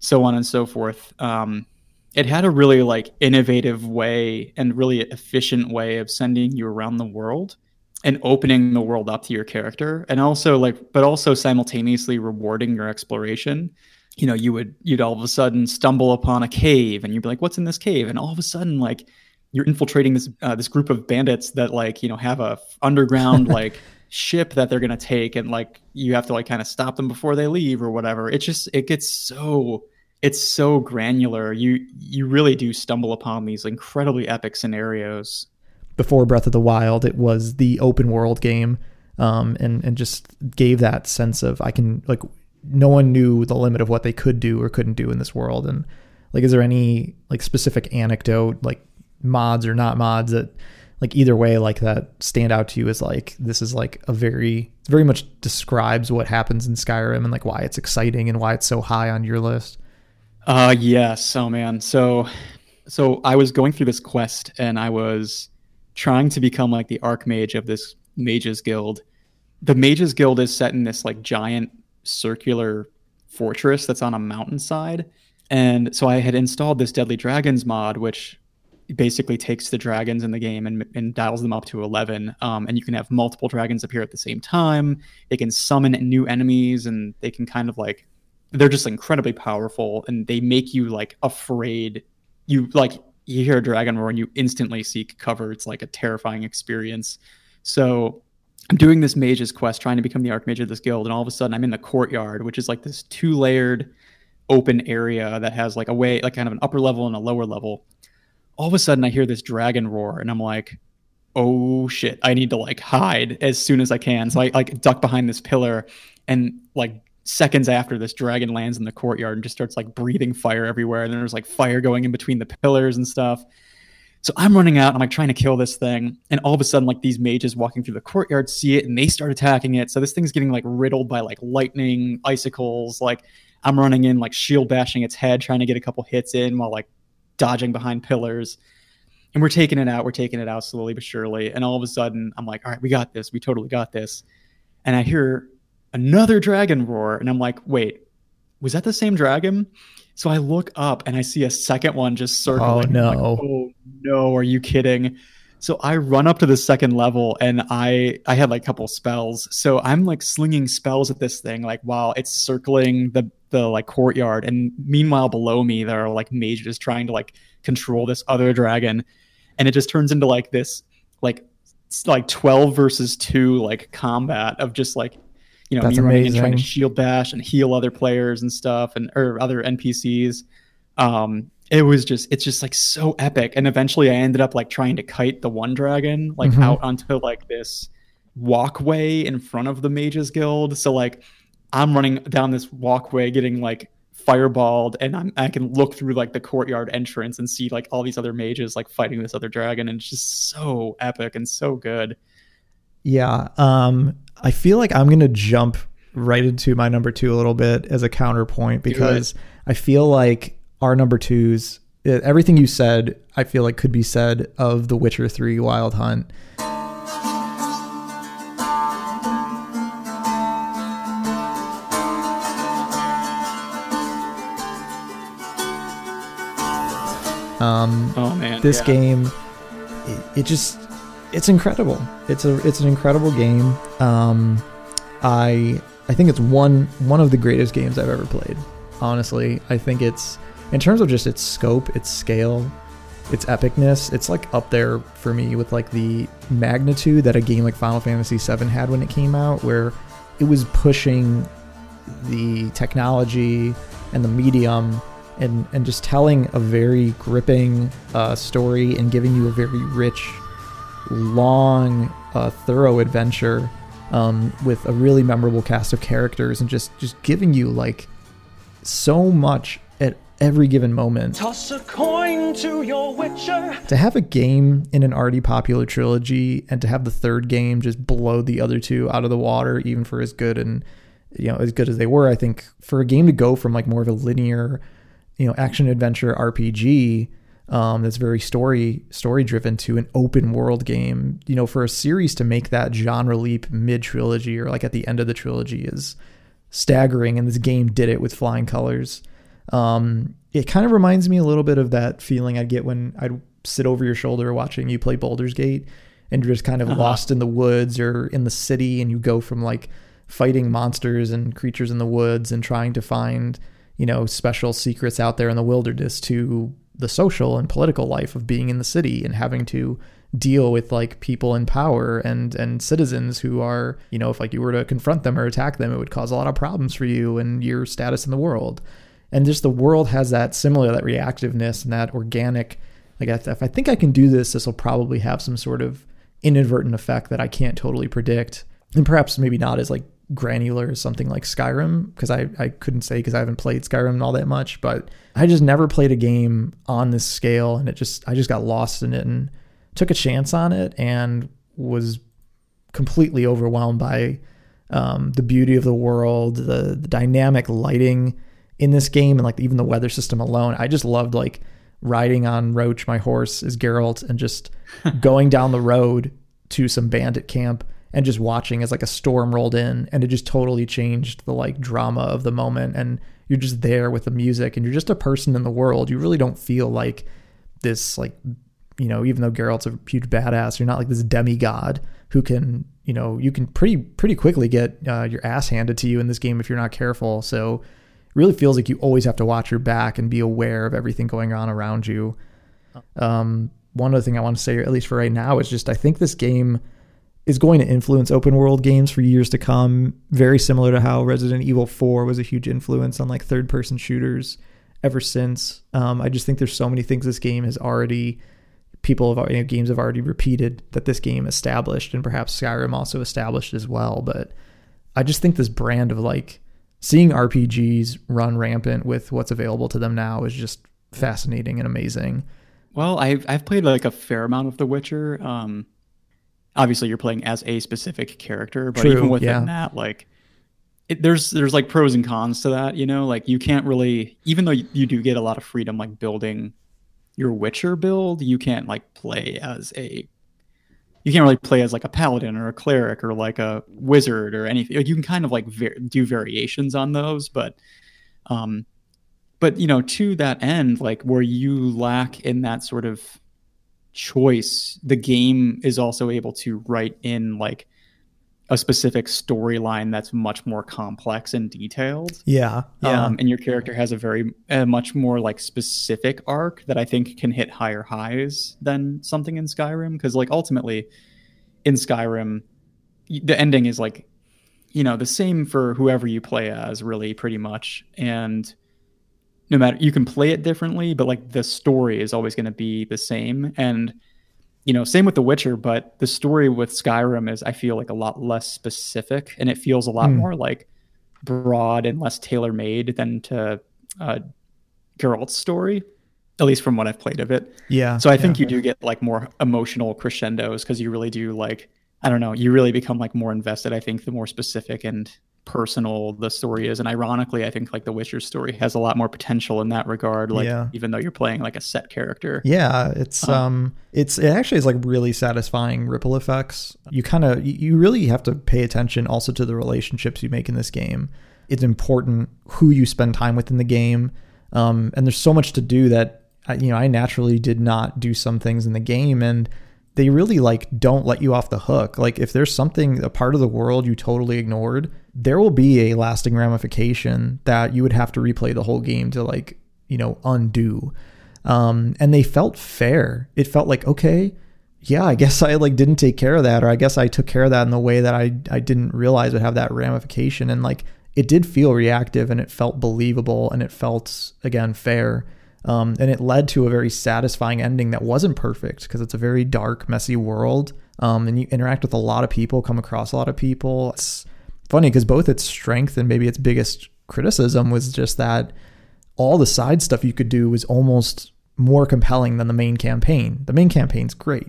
so on and so forth. Um, it had a really like innovative way and really efficient way of sending you around the world and opening the world up to your character and also like but also simultaneously rewarding your exploration. You know you would you'd all of a sudden stumble upon a cave and you'd be like what's in this cave? And all of a sudden like you're infiltrating this uh, this group of bandits that like you know have a f- underground like ship that they're gonna take and like you have to like kind of stop them before they leave or whatever. It just it gets so it's so granular you you really do stumble upon these incredibly epic scenarios before Breath of the Wild, it was the open world game, um, and and just gave that sense of I can like no one knew the limit of what they could do or couldn't do in this world. And like, is there any like specific anecdote, like mods or not mods that like either way like that stand out to you as like this is like a very very much describes what happens in Skyrim and like why it's exciting and why it's so high on your list. Uh yes, oh man. So so I was going through this quest and I was trying to become like the archmage of this mages guild. The mages guild is set in this like giant circular fortress that's on a mountainside. And so I had installed this Deadly Dragons mod, which basically takes the dragons in the game and, and dials them up to 11. Um, and you can have multiple dragons appear at the same time. They can summon new enemies and they can kind of like they're just incredibly powerful and they make you like afraid. You like you hear a dragon roar and you instantly seek cover. It's like a terrifying experience. So i'm doing this mage's quest trying to become the archmage of this guild and all of a sudden i'm in the courtyard which is like this two layered open area that has like a way like kind of an upper level and a lower level. All of a sudden i hear this dragon roar and i'm like oh shit. I need to like hide as soon as i can. So i like duck behind this pillar and like seconds after this dragon lands in the courtyard and just starts like breathing fire everywhere and then there's like fire going in between the pillars and stuff. So i'm running out i'm like trying to kill this thing and all of a sudden like these mages walking through the courtyard see it and they start attacking it. So this thing's getting like riddled by like lightning icicles like i'm running in like shield bashing its head trying to get a couple hits in while like dodging behind pillars. And we're taking it out we're taking it out slowly but surely and all of a sudden i'm like all right we got this we totally got this. And i hear another dragon roar and i'm like wait was that the same dragon? So i look up and i see a second one just oh, circling. I'm like, no. oh no are you kidding? So i run up to the second level and i i had like a couple spells. So i'm like slinging spells at this thing like while it's circling the the like courtyard. And meanwhile below me there are like mages trying to like control this other dragon. And it just turns into like this like like 12 versus 2 like combat of just like you know That's me running and trying to shield bash and heal other players and stuff and or other npcs um it was just it's just like so epic. And eventually i ended up like trying to kite the one dragon like Mhm. out onto like this walkway in front of the mages guild. So like i'm running down this walkway getting like fireballed and I'm, i can look through like the courtyard entrance and see like all these other mages like fighting this other dragon. And it's just so epic and so good. Yeah. Um, I feel like I'm gonna jump right into my number two a little bit as a counterpoint because I feel like our number twos, everything you said, I feel like could be said of The Witcher Three Wild Hunt. Um, oh man this yeah. game it, it just it's incredible. It's a it's an incredible game. Um i i think it's one one of the greatest games i've ever played honestly. I think it's in terms of just its scope its scale its epicness it's like up there for me with like the magnitude that a game like final fantasy VII had when it came out where it was pushing the technology and the medium and and just telling a very gripping uh, story and giving you a very rich, long, uh, thorough adventure um, with a really memorable cast of characters and just just giving you like so much at every given moment. Toss a coin to your witcher. To have a game in an already popular trilogy and to have the third game just blow the other two out of the water, even for as good and you know as good as they were, I think for a game to go from like more of a linear you know action adventure RPG um, that's very story story driven to an open world game. You know, for a series to make that genre leap mid trilogy or like at the end of the trilogy is staggering, and this game did it with flying colors. Um, it kind of reminds me a little bit of that feeling I'd get when I'd sit over your shoulder watching you play Baldur's Gate, and you're just kind of Uh-huh. lost in the woods or in the city, and you go from like fighting monsters and creatures in the woods and trying to find you know special secrets out there in the wilderness to the social and political life of being in the city and having to deal with like people in power and and citizens who are you know if like you were to confront them or attack them it would cause a lot of problems for you and your status in the world. And just the world has that similar that reactiveness and that organic like if I think I can do this this will probably have some sort of inadvertent effect that I can't totally predict. And perhaps maybe not as like granular as something like Skyrim because I, I couldn't say because I haven't played Skyrim all that much but I just never played a game on this scale and it just I just got lost in it and took a chance on it and was completely overwhelmed by um, the beauty of the world the, the dynamic lighting in this game and like even the weather system alone. I just loved like riding on Roach my horse as Geralt and just going down the road to some bandit camp and just watching as like a storm rolled in and it just totally changed the like drama of the moment and you're just there with the music and you're just a person in the world. You really don't feel like this like you know even though Geralt's a huge badass you're not like this demigod who can you know you can pretty pretty quickly get uh, your ass handed to you in this game if you're not careful. So it really feels like you always have to watch your back and be aware of everything going on around you. Um, one other thing I want to say, at least for right now, is just I think this game is going to influence open world games for years to come. Very similar to how Resident Evil 4 was a huge influence on like third person shooters ever since. Um, I just think there's so many things this game has already, people have, you know, games have already repeated that this game established, and perhaps Skyrim also established as well. But I just think this brand of like seeing RPGs run rampant with what's available to them now is just fascinating and amazing. Well, I've I've played like a fair amount of The Witcher. Um, obviously, you're playing as a specific character, but True, even within yeah. that, like, it, there's there's like pros and cons to that. You know, like you can't really, even though you, you do get a lot of freedom, like building your Witcher build, you can't like play as a you can't really play as like a paladin or a cleric or like a wizard or anything. Like, You can kind of like var- do variations on those, but um, but you know, to that end, like where you lack in that sort of choice, the game is also able to write in like a specific storyline that's much more complex and detailed. Yeah. Yeah. Um, and your character has a very a much more like specific arc that I think can hit higher highs than something in Skyrim because like ultimately in Skyrim the ending is like you know the same for whoever you play as really pretty much and no matter you can play it differently but like the story is always going to be the same and you know same with the witcher but the story with skyrim is i feel like a lot less specific and it feels a lot Hmm. more like broad and less tailor made than to uh, Geralt's story, at least from what I've played of it. Yeah. So I think yeah. you do get like more emotional crescendos because you really do like I don't know, you really become like more invested. I think the more specific and personal the story is, and ironically, I think like The Witcher's story has a lot more potential in that regard. Like Yeah. even though you're playing like a set character. Yeah, it's Uh. um it's it actually is like really satisfying ripple effects. You kind of you really have to pay attention also to the relationships you make in this game. It's important who you spend time with in the game. Um and there's so much to do that I, you know, I naturally did not do some things in the game and they really like don't let you off the hook. Like if there's something a part of the world you totally ignored, there will be a lasting ramification that you would have to replay the whole game to like, you know, undo um, and they felt fair. It felt like okay, yeah, I guess I like didn't take care of that, or I guess I took care of that in the way that I I didn't realize would have that ramification, and like it did feel reactive, and it felt believable, and it felt again fair. Um, and it led to a very satisfying ending that wasn't perfect because it's a very dark, messy world. Um, and you interact with a lot of people, come across a lot of people. It's funny because both its strength and maybe its biggest criticism was just that all the side stuff you could do was almost more compelling than the main campaign. The main campaign's great,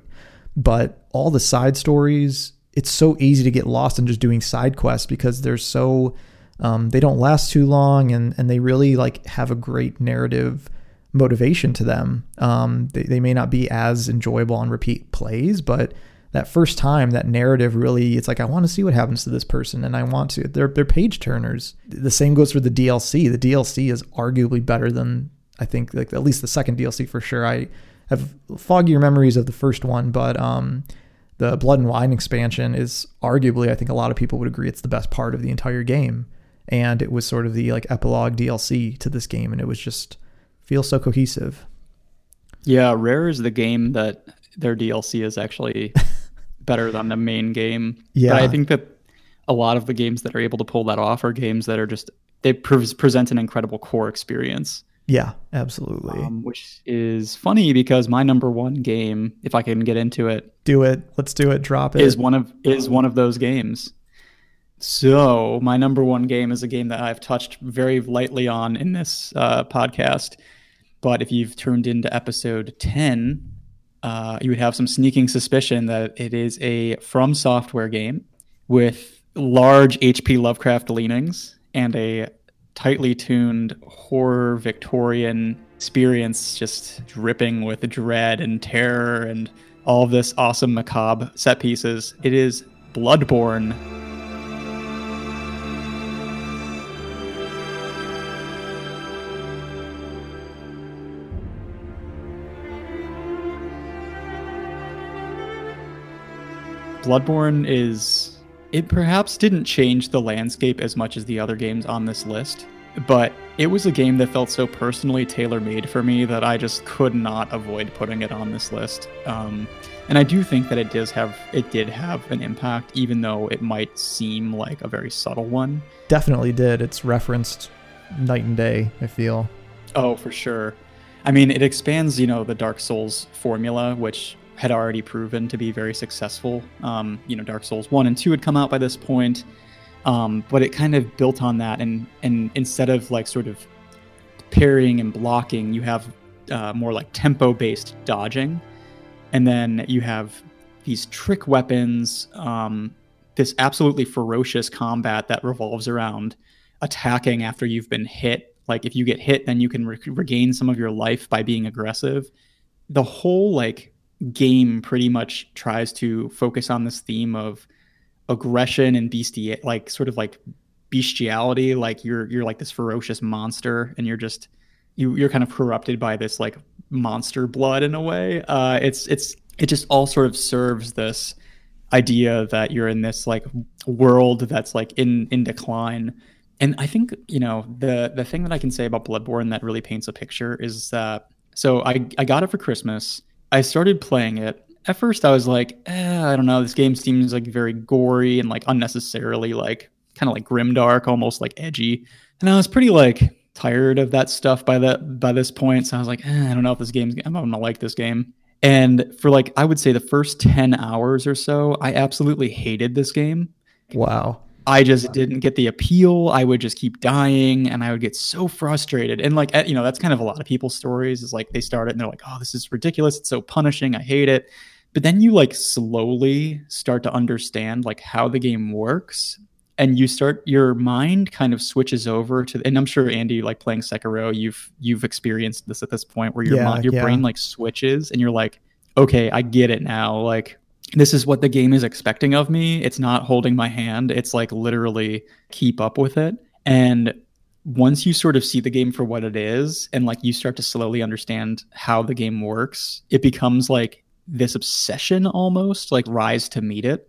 but all the side stories, it's so easy to get lost in just doing side quests because they're so um, they don't last too long and and they really like have a great narrative motivation to them. Um, they, they may not be as enjoyable on repeat plays, but that first time, that narrative really, it's like, I want to see what happens to this person and I want to, they're, they're page turners. The same goes for the DLC. The DLC is arguably better than, I think, like at least the second DLC for sure. I have foggier memories of the first one, but, um, the Blood and Wine expansion is arguably, I think a lot of people would agree, it's the best part of the entire game. And it was sort of the like epilogue DLC to this game, and it was just feels so cohesive. Yeah, Rare is the game that their DLC is actually better than the main game. Yeah. But I think that a lot of the games that are able to pull that off are games that are just they pre- present an incredible core experience. Yeah, absolutely. Um, which is funny because my number one game, if I can get into it, do it. Let's do it. Drop it. is one of is one of those games. So my number one game is a game that I've touched very lightly on in this uh, podcast. But if you've tuned into episode ten, uh, you would have some sneaking suspicion that it is a From Software game with large HP Lovecraft leanings and a tightly tuned horror Victorian experience, just dripping with dread and terror and all of this awesome macabre set pieces. It is Bloodborne. Bloodborne is it perhaps didn't change the landscape as much as the other games on this list, but it was a game that felt so personally tailor-made for me that I just could not avoid putting it on this list. Um, and I do think that it does have it did have an impact, even though it might seem like a very subtle one. Definitely did. It's referenced night and day. I feel. Oh, for sure. I mean, it expands, you know, the Dark Souls formula, which had already proven to be very successful. Um, you know, Dark Souls one and two had come out by this point, um, but it kind of built on that. And and instead of like sort of parrying and blocking, you have uh, more like tempo-based dodging, and then you have these trick weapons. Um, this absolutely ferocious combat that revolves around attacking after you've been hit. Like if you get hit, then you can re- regain some of your life by being aggressive. The whole like game pretty much tries to focus on this theme of aggression and beastie like sort of like bestiality like you're you're like this ferocious monster and you're just you you're kind of corrupted by this like monster blood in a way. Uh it's it's it just all sort of serves this idea that you're in this like world that's like in in decline. And i think you know the the thing that i can say about bloodborne that really paints a picture is that so i i got it for christmas I started playing it. At first, I was like, eh, I don't know. This game seems like very gory and like unnecessarily like kind of like grimdark, almost like edgy. And I was pretty like tired of that stuff by that by this point. So I was like, eh, I don't know if this game's I'm gonna like this game. And for like I would say the first ten hours or so, I absolutely hated this game. Wow. I just didn't get the appeal. I would just keep dying and I would get so frustrated. And like, you know, that's kind of a lot of people's stories is like they start it and they're like, oh, this is ridiculous. It's so punishing. I hate it. But then you like slowly start to understand like how the game works and you start your mind kind of switches over to and I'm sure Andy like playing Sekiro you've you've experienced this at this point where your Yeah, mind, your yeah. brain like switches and you're like okay I get it now like this is what the game is expecting of me. It's not holding my hand. It's like literally keep up with it. And once you sort of see the game for what it is and like you start to slowly understand how the game works it becomes like this obsession almost like rise to meet it.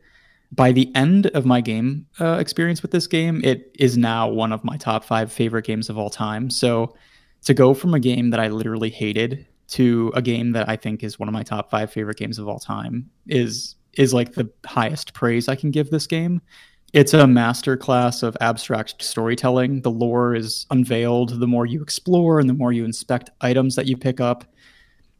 By the end of my game uh, experience with this game, it is now one of my top five favorite games of all time. So to go from a game that I literally hated to a game that I think is one of my top five favorite games of all time is is like the highest praise I can give this game. It's a masterclass of abstract storytelling. The lore is unveiled the more you explore and the more you inspect items that you pick up.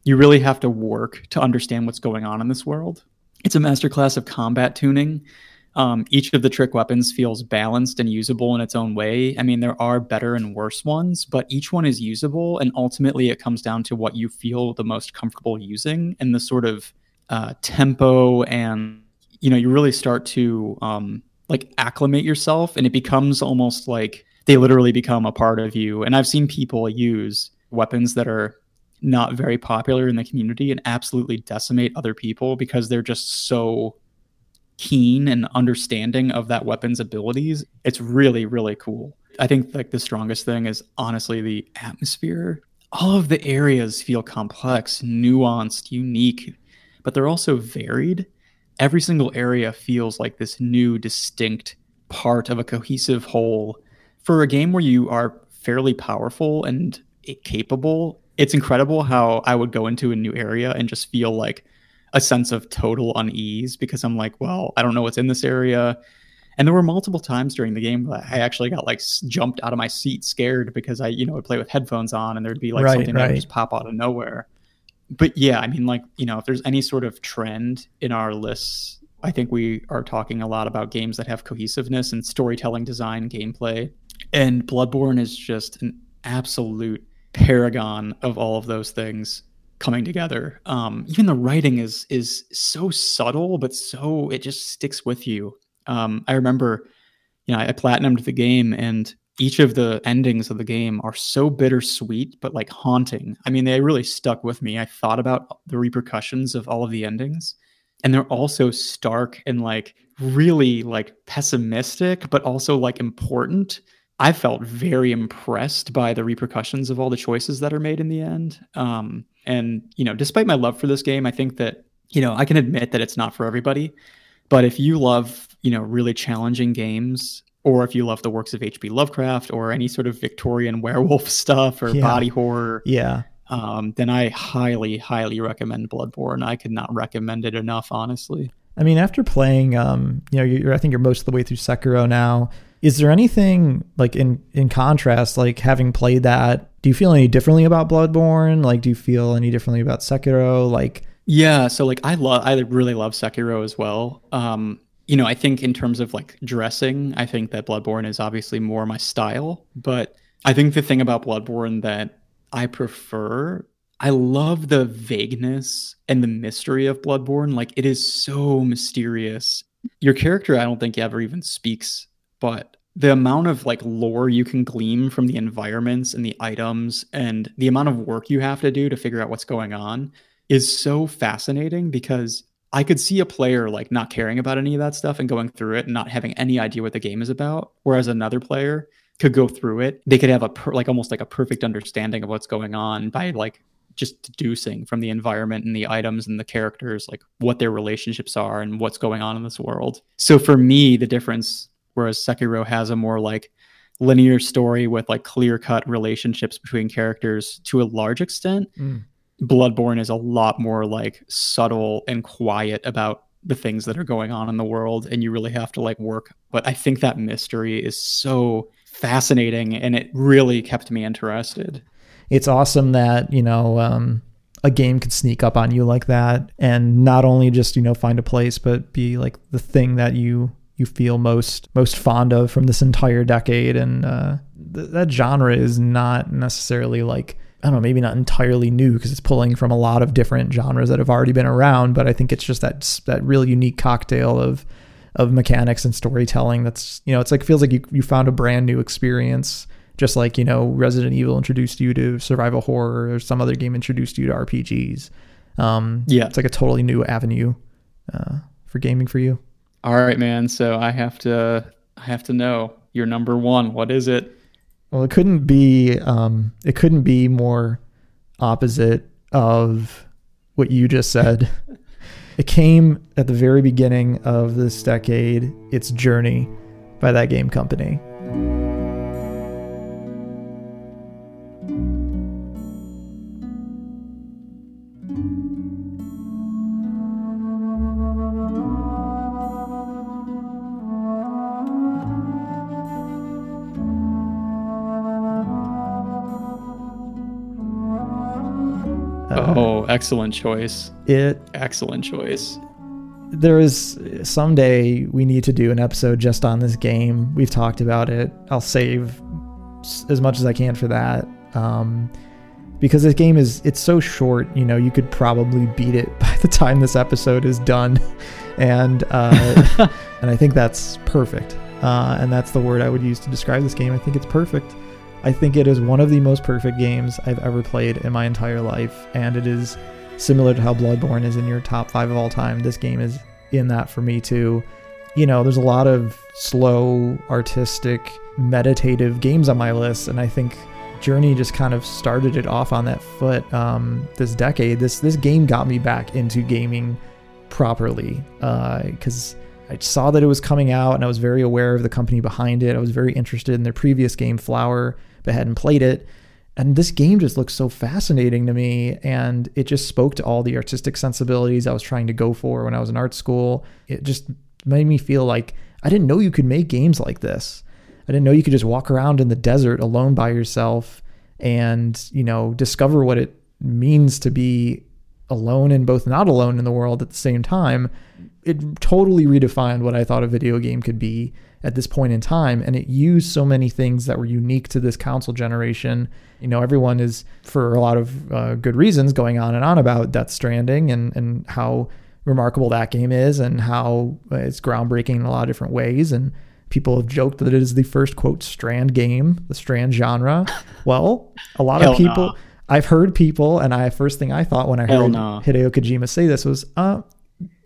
You really have to work to understand what's going on in this world. It's a masterclass of combat tuning. Um, each of the trick weapons feels balanced and usable in its own way. I mean, there are better and worse ones, but each one is usable. And ultimately, it comes down to what you feel the most comfortable using and the sort of uh, tempo. And, you know, you really start to um, like acclimate yourself, and it becomes almost like they literally become a part of you. And I've seen people use weapons that are not very popular in the community and absolutely decimate other people because they're just so keen and understanding of that weapon's abilities. It's really, really cool. I think like the strongest thing is honestly the atmosphere. All of the areas feel complex, nuanced, unique, but they're also varied. Every single area feels like this new, distinct part of a cohesive whole. For a game where you are fairly powerful and capable, it's incredible how I would go into a new area and just feel like a sense of total unease because I'm like, well, I don't know what's in this area. And there were multiple times during the game that I actually got like jumped out of my seat scared because I, you know, would play with headphones on and there'd be like Right, something that would just pop out of nowhere. But yeah, I mean, like, you know, if there's any sort of trend in our lists, I think we are talking a lot about games that have cohesiveness and storytelling, design, gameplay. And Bloodborne is just an absolute paragon of all of those things coming together. Um, even the writing is is so subtle, but so it just sticks with you. Um, I remember, you know, I platinumed the game, and each of the endings of the game are so bittersweet, but like haunting. I mean, they really stuck with me. I thought about the repercussions of all of the endings, and they're also stark and like really like pessimistic, but also like important. I felt very impressed by the repercussions of all the choices that are made in the end. Um, and you know, despite my love for this game, I think that you know I can admit that it's not for everybody. But if you love you know really challenging games, or if you love the works of H.P. Lovecraft or any sort of Victorian werewolf stuff or Yeah. body horror, Yeah. um, then I highly, highly recommend Bloodborne. I could not recommend it enough, honestly. I mean, after playing, um, you know, you're, I think you're most of the way through Sekiro now. Is there anything like in in contrast, like having played that? Do you feel any differently about Bloodborne? Like, do you feel any differently about Sekiro? Like, Yeah, so like I love I really love Sekiro as well. Um you know, I think in terms of like dressing, I think that Bloodborne is obviously more my style, but I think the thing about Bloodborne that I prefer, I love the vagueness and the mystery of Bloodborne. Like it is so mysterious. Your character I don't think ever even speaks, but the amount of like lore you can glean from the environments and the items and the amount of work you have to do to figure out what's going on is so fascinating because I could see a player like not caring about any of that stuff and going through it and not having any idea what the game is about, whereas another player could go through it. They could have a per- like almost like a perfect understanding of what's going on by like just deducing from the environment and the items and the characters like what their relationships are and what's going on in this world. So for me, the difference whereas Sekiro has a more like linear story with like clear cut relationships between characters to a large extent. Mm. Bloodborne is a lot more like subtle and quiet about the things that are going on in the world and you really have to like work but I think that mystery is so fascinating and it really kept me interested. it's awesome that you know um, a game could sneak up on you like that, and not only just you know find a place, but be like the thing that you you feel most most fond of from this entire decade, and uh, th- that genre is not necessarily like I don't know, maybe not entirely new because it's pulling from a lot of different genres that have already been around. But I think it's just that that real unique cocktail of of mechanics and storytelling. That's you know, it's like feels like you you found a brand new experience. Just like you know, Resident Evil introduced you to survival horror, or some other game introduced you to RPGs. Um, Yeah. it's like a totally new avenue uh, for gaming for you. All right, man. So I have to I have to know your number one. What is it? Well, it couldn't be um, it couldn't be more opposite of what you just said. it came at the very beginning of this decade. It's Journey by thatgamecompany. Excellent choice. It Excellent choice. there is someday we need to do an episode just on this game. We've talked about it. I'll save as much as I can for that. Um, because this game is it's so short, you know, you could probably beat it by the time this episode is done. And uh, and I think that's perfect. Uh, and that's the word I would use to describe this game. I think it's perfect. I think it is one of the most perfect games I've ever played in my entire life, and it is similar to how Bloodborne is in your top five of all time. This game is in that for me too. You know, there's a lot of slow, artistic, meditative games on my list, and I think Journey just kind of started it off on that foot. Um, this decade, this this game got me back into gaming properly because I saw that it was coming out, and I was very aware of the company behind it. I was very interested in their previous game, Flower, but hadn't played it. And this game just looks so fascinating to me and it just spoke to all the artistic sensibilities i was trying to go for when i was in art school. It just made me feel like i didn't know you could make games like this. I didn't know you could just walk around in the desert alone by yourself and you know discover what it means to be alone and both not alone in the world at the same time it totally redefined what i thought a video game could be at this point in time. And it used so many things that were unique to this console generation. You know everyone is for a lot of uh, good reasons going on and on about death stranding and and how remarkable that game is and how uh, it's groundbreaking in a lot of different ways. And people have joked that it is the first quote strand game the strand genre. Well a lot of people nah. I've heard people and i first thing i thought when i heard nah. hideo kojima say this was uh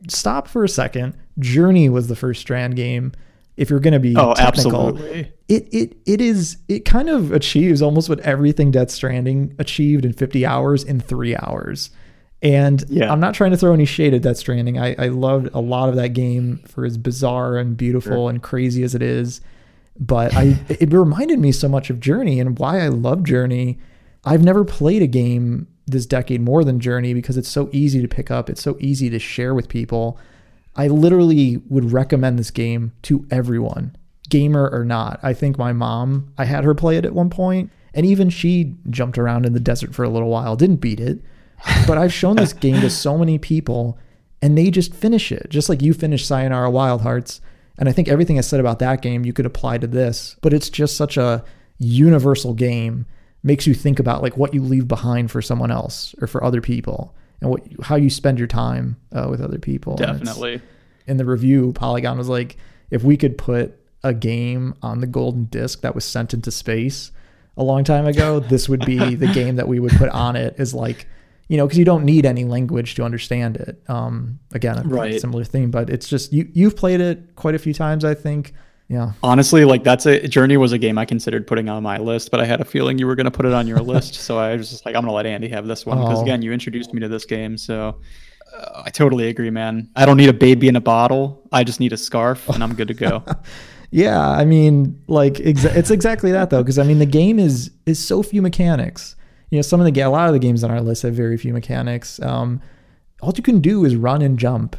stop for a second journey was the first strand game if you're going to be Oh, technical absolutely. it it it is it kind of achieves almost what everything Death Stranding achieved in 50 hours in three hours. And Yeah. I'm not trying to throw any shade at Death Stranding. I, I loved a lot of that game for as bizarre and beautiful and crazy as it is. But I it reminded me so much of Journey and why I love Journey. I've never played a game this decade more than Journey because it's so easy to pick up. It's so easy to share with people. I literally would recommend this game to everyone, gamer or not. I think my mom, I had her play it at one point, and even she jumped around in the desert for a little while, didn't beat it. But I've shown this game to so many people, and they just finish it, just like you finished Sayonara Wild Hearts. And I think everything I said about that game you could apply to this, but it's just such a universal game. Makes you think about like what you leave behind for someone else or for other people, and what how you spend your time uh, with other people. Definitely. in the review, Polygon was like, if we could put a game on the golden disc that was sent into space a long time ago, this would be the game that we would put on it. Is like, you know, because you don't need any language to understand it. Um, again, a Right. similar theme, but it's just you. You've played it quite a few times, I think. Yeah. Honestly, like that's a Journey was a game I considered putting on my list, but I had a feeling you were going to put it on your list, so I was just like, I'm going to let Andy have this one because Oh. again, you introduced me to this game, so uh, I totally agree, man. I don't need a baby in a bottle. I just need a scarf, and I'm good to go. Yeah, I mean, like exa- it's exactly that though, because I mean the game is is so few mechanics. You know, some of the a lot of the games on our list have very few mechanics. Um, all you can do is run and jump,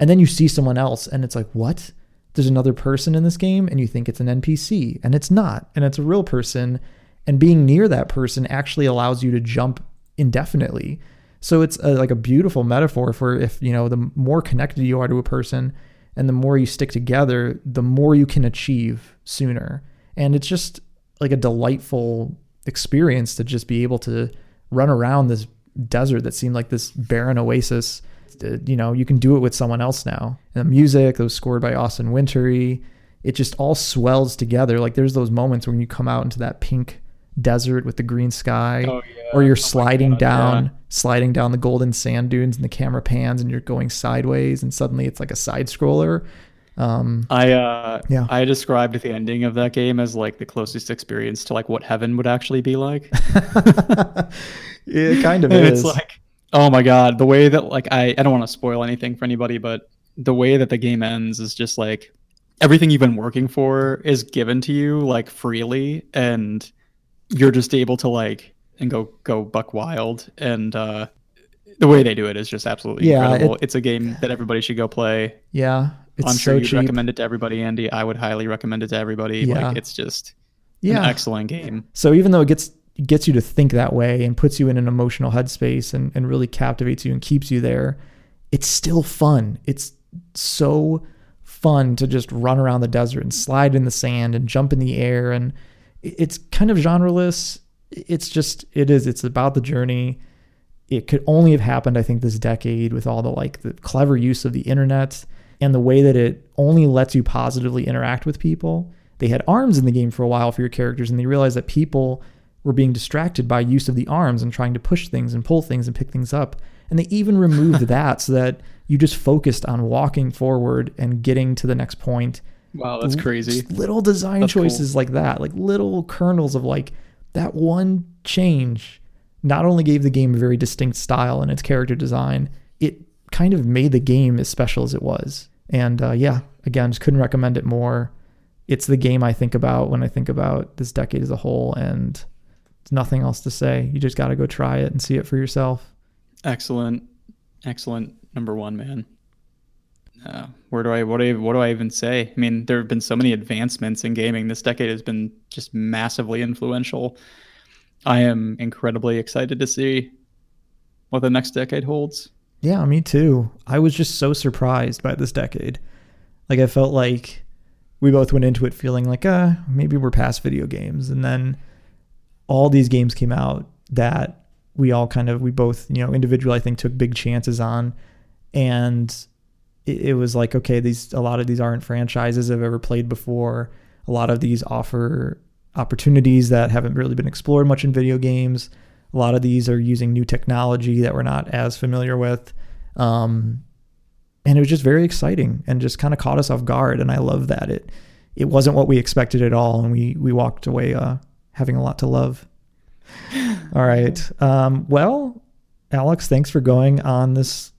and then you see someone else, and it's like, what? There's another person in this game, and you think it's an NPC, and it's not, and it's a real person. And being near that person actually allows you to jump indefinitely. So it's a, like a beautiful metaphor for if you know the more connected you are to a person, and the more you stick together, the more you can achieve sooner. And it's just like a delightful experience to just be able to run around this desert that seemed like this barren oasis. Uh, You know, you can do it with someone else now. And the music that was scored by Austin Wintory, it just all swells together. Like there's those moments when you come out into that pink desert with the green sky, Oh, yeah. or you're Oh sliding God, down, yeah. sliding down the golden sand dunes, and the camera pans, and you're going sideways, and suddenly it's like a side scroller. Um, I uh Yeah. I described the ending of that game as like the closest experience to like what heaven would actually be like. it kind of is. it's like oh my god, the way that like I I don't want to spoil anything for anybody, but the way that the game ends is just like everything you've been working for is given to you like freely and you're just able to like and go go buck wild and uh the way they do it is just absolutely Yeah, incredible. it- it's a game that everybody should go play. yeah, it's I'm sure so you'd cheap. recommend it to everybody, Andy. I would highly recommend it to everybody. Yeah. Like it's just yeah, an excellent game. So even though it gets gets you to think that way and puts you in an emotional headspace and, and really captivates you and keeps you there, it's still fun. It's so fun to just run around the desert and slide in the sand and jump in the air and it's kind of genreless. It's just it is. It's about the journey. It could only have happened, I think, this decade with all the like the clever use of the internet and the way that it only lets you positively interact with people. They had arms in the game for a while for your characters, and they realized that people were being distracted by use of the arms and trying to push things and pull things and pick things up. And they even removed that so that you just focused on walking forward and getting to the next point. Wow, that's crazy. Just little design That's cool. choices like that, like little kernels of like that one change not only gave the game a very distinct style in its character design, it kind of made the game as special as it was. And uh, yeah, again, just couldn't recommend it more. It's the game I think about when I think about this decade as a whole, and there's nothing else to say. You just got to go try it and see it for yourself. Excellent, excellent number one, man. Uh, where do I what do I what do I even say? I mean, there have been so many advancements in gaming. This decade has been just massively influential. I am incredibly excited to see what the next decade holds. Yeah, me too. I was just so surprised by this decade. Like I felt like we both went into it feeling like, uh, maybe we're past video games, and then all these games came out that we all kind of we both you know individually I think took big chances on, and it, it was like okay, these a lot of these aren't franchises I've ever played before. A lot of these offer opportunities that haven't really been explored much in video games. A lot of these are using new technology that we're not as familiar with. Um, and it was just very exciting and just kind of caught us off guard. And I love that it it wasn't what we expected at all, and we we walked away uh, having a lot to love. all right. Um, well, Alex, thanks for going on this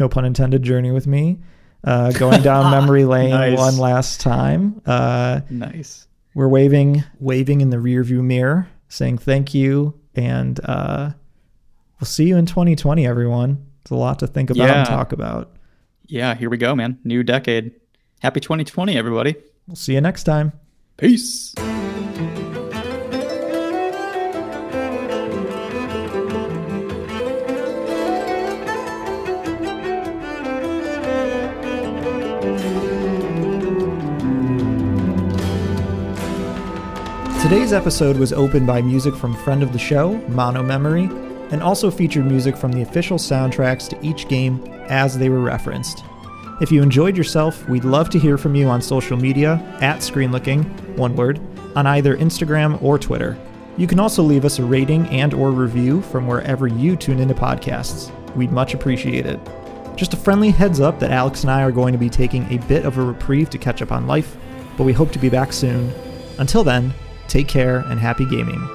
no pun intended journey with me, uh, going down memory lane Nice. one last time. Uh, Nice. we're waving waving in the rearview mirror saying thank you and uh, we'll see you in 2020 everyone it's a lot to think about Yeah. and talk about Yeah, here we go, man. New decade. Happy 2020, everybody. we'll see you next time Peace. Today's episode was opened by music from friend of the show, Mono Memory, and also featured music from the official soundtracks to each game as they were referenced. If you enjoyed yourself, we'd love to hear from you on social media at ScreenLooking, one word, on either Instagram or Twitter. You can also leave us a rating and or review from wherever you tune into podcasts. We'd much appreciate it. Just a friendly heads up that Alex and I are going to be taking a bit of a reprieve to catch up on life, but we hope to be back soon. Until then, take care and happy gaming.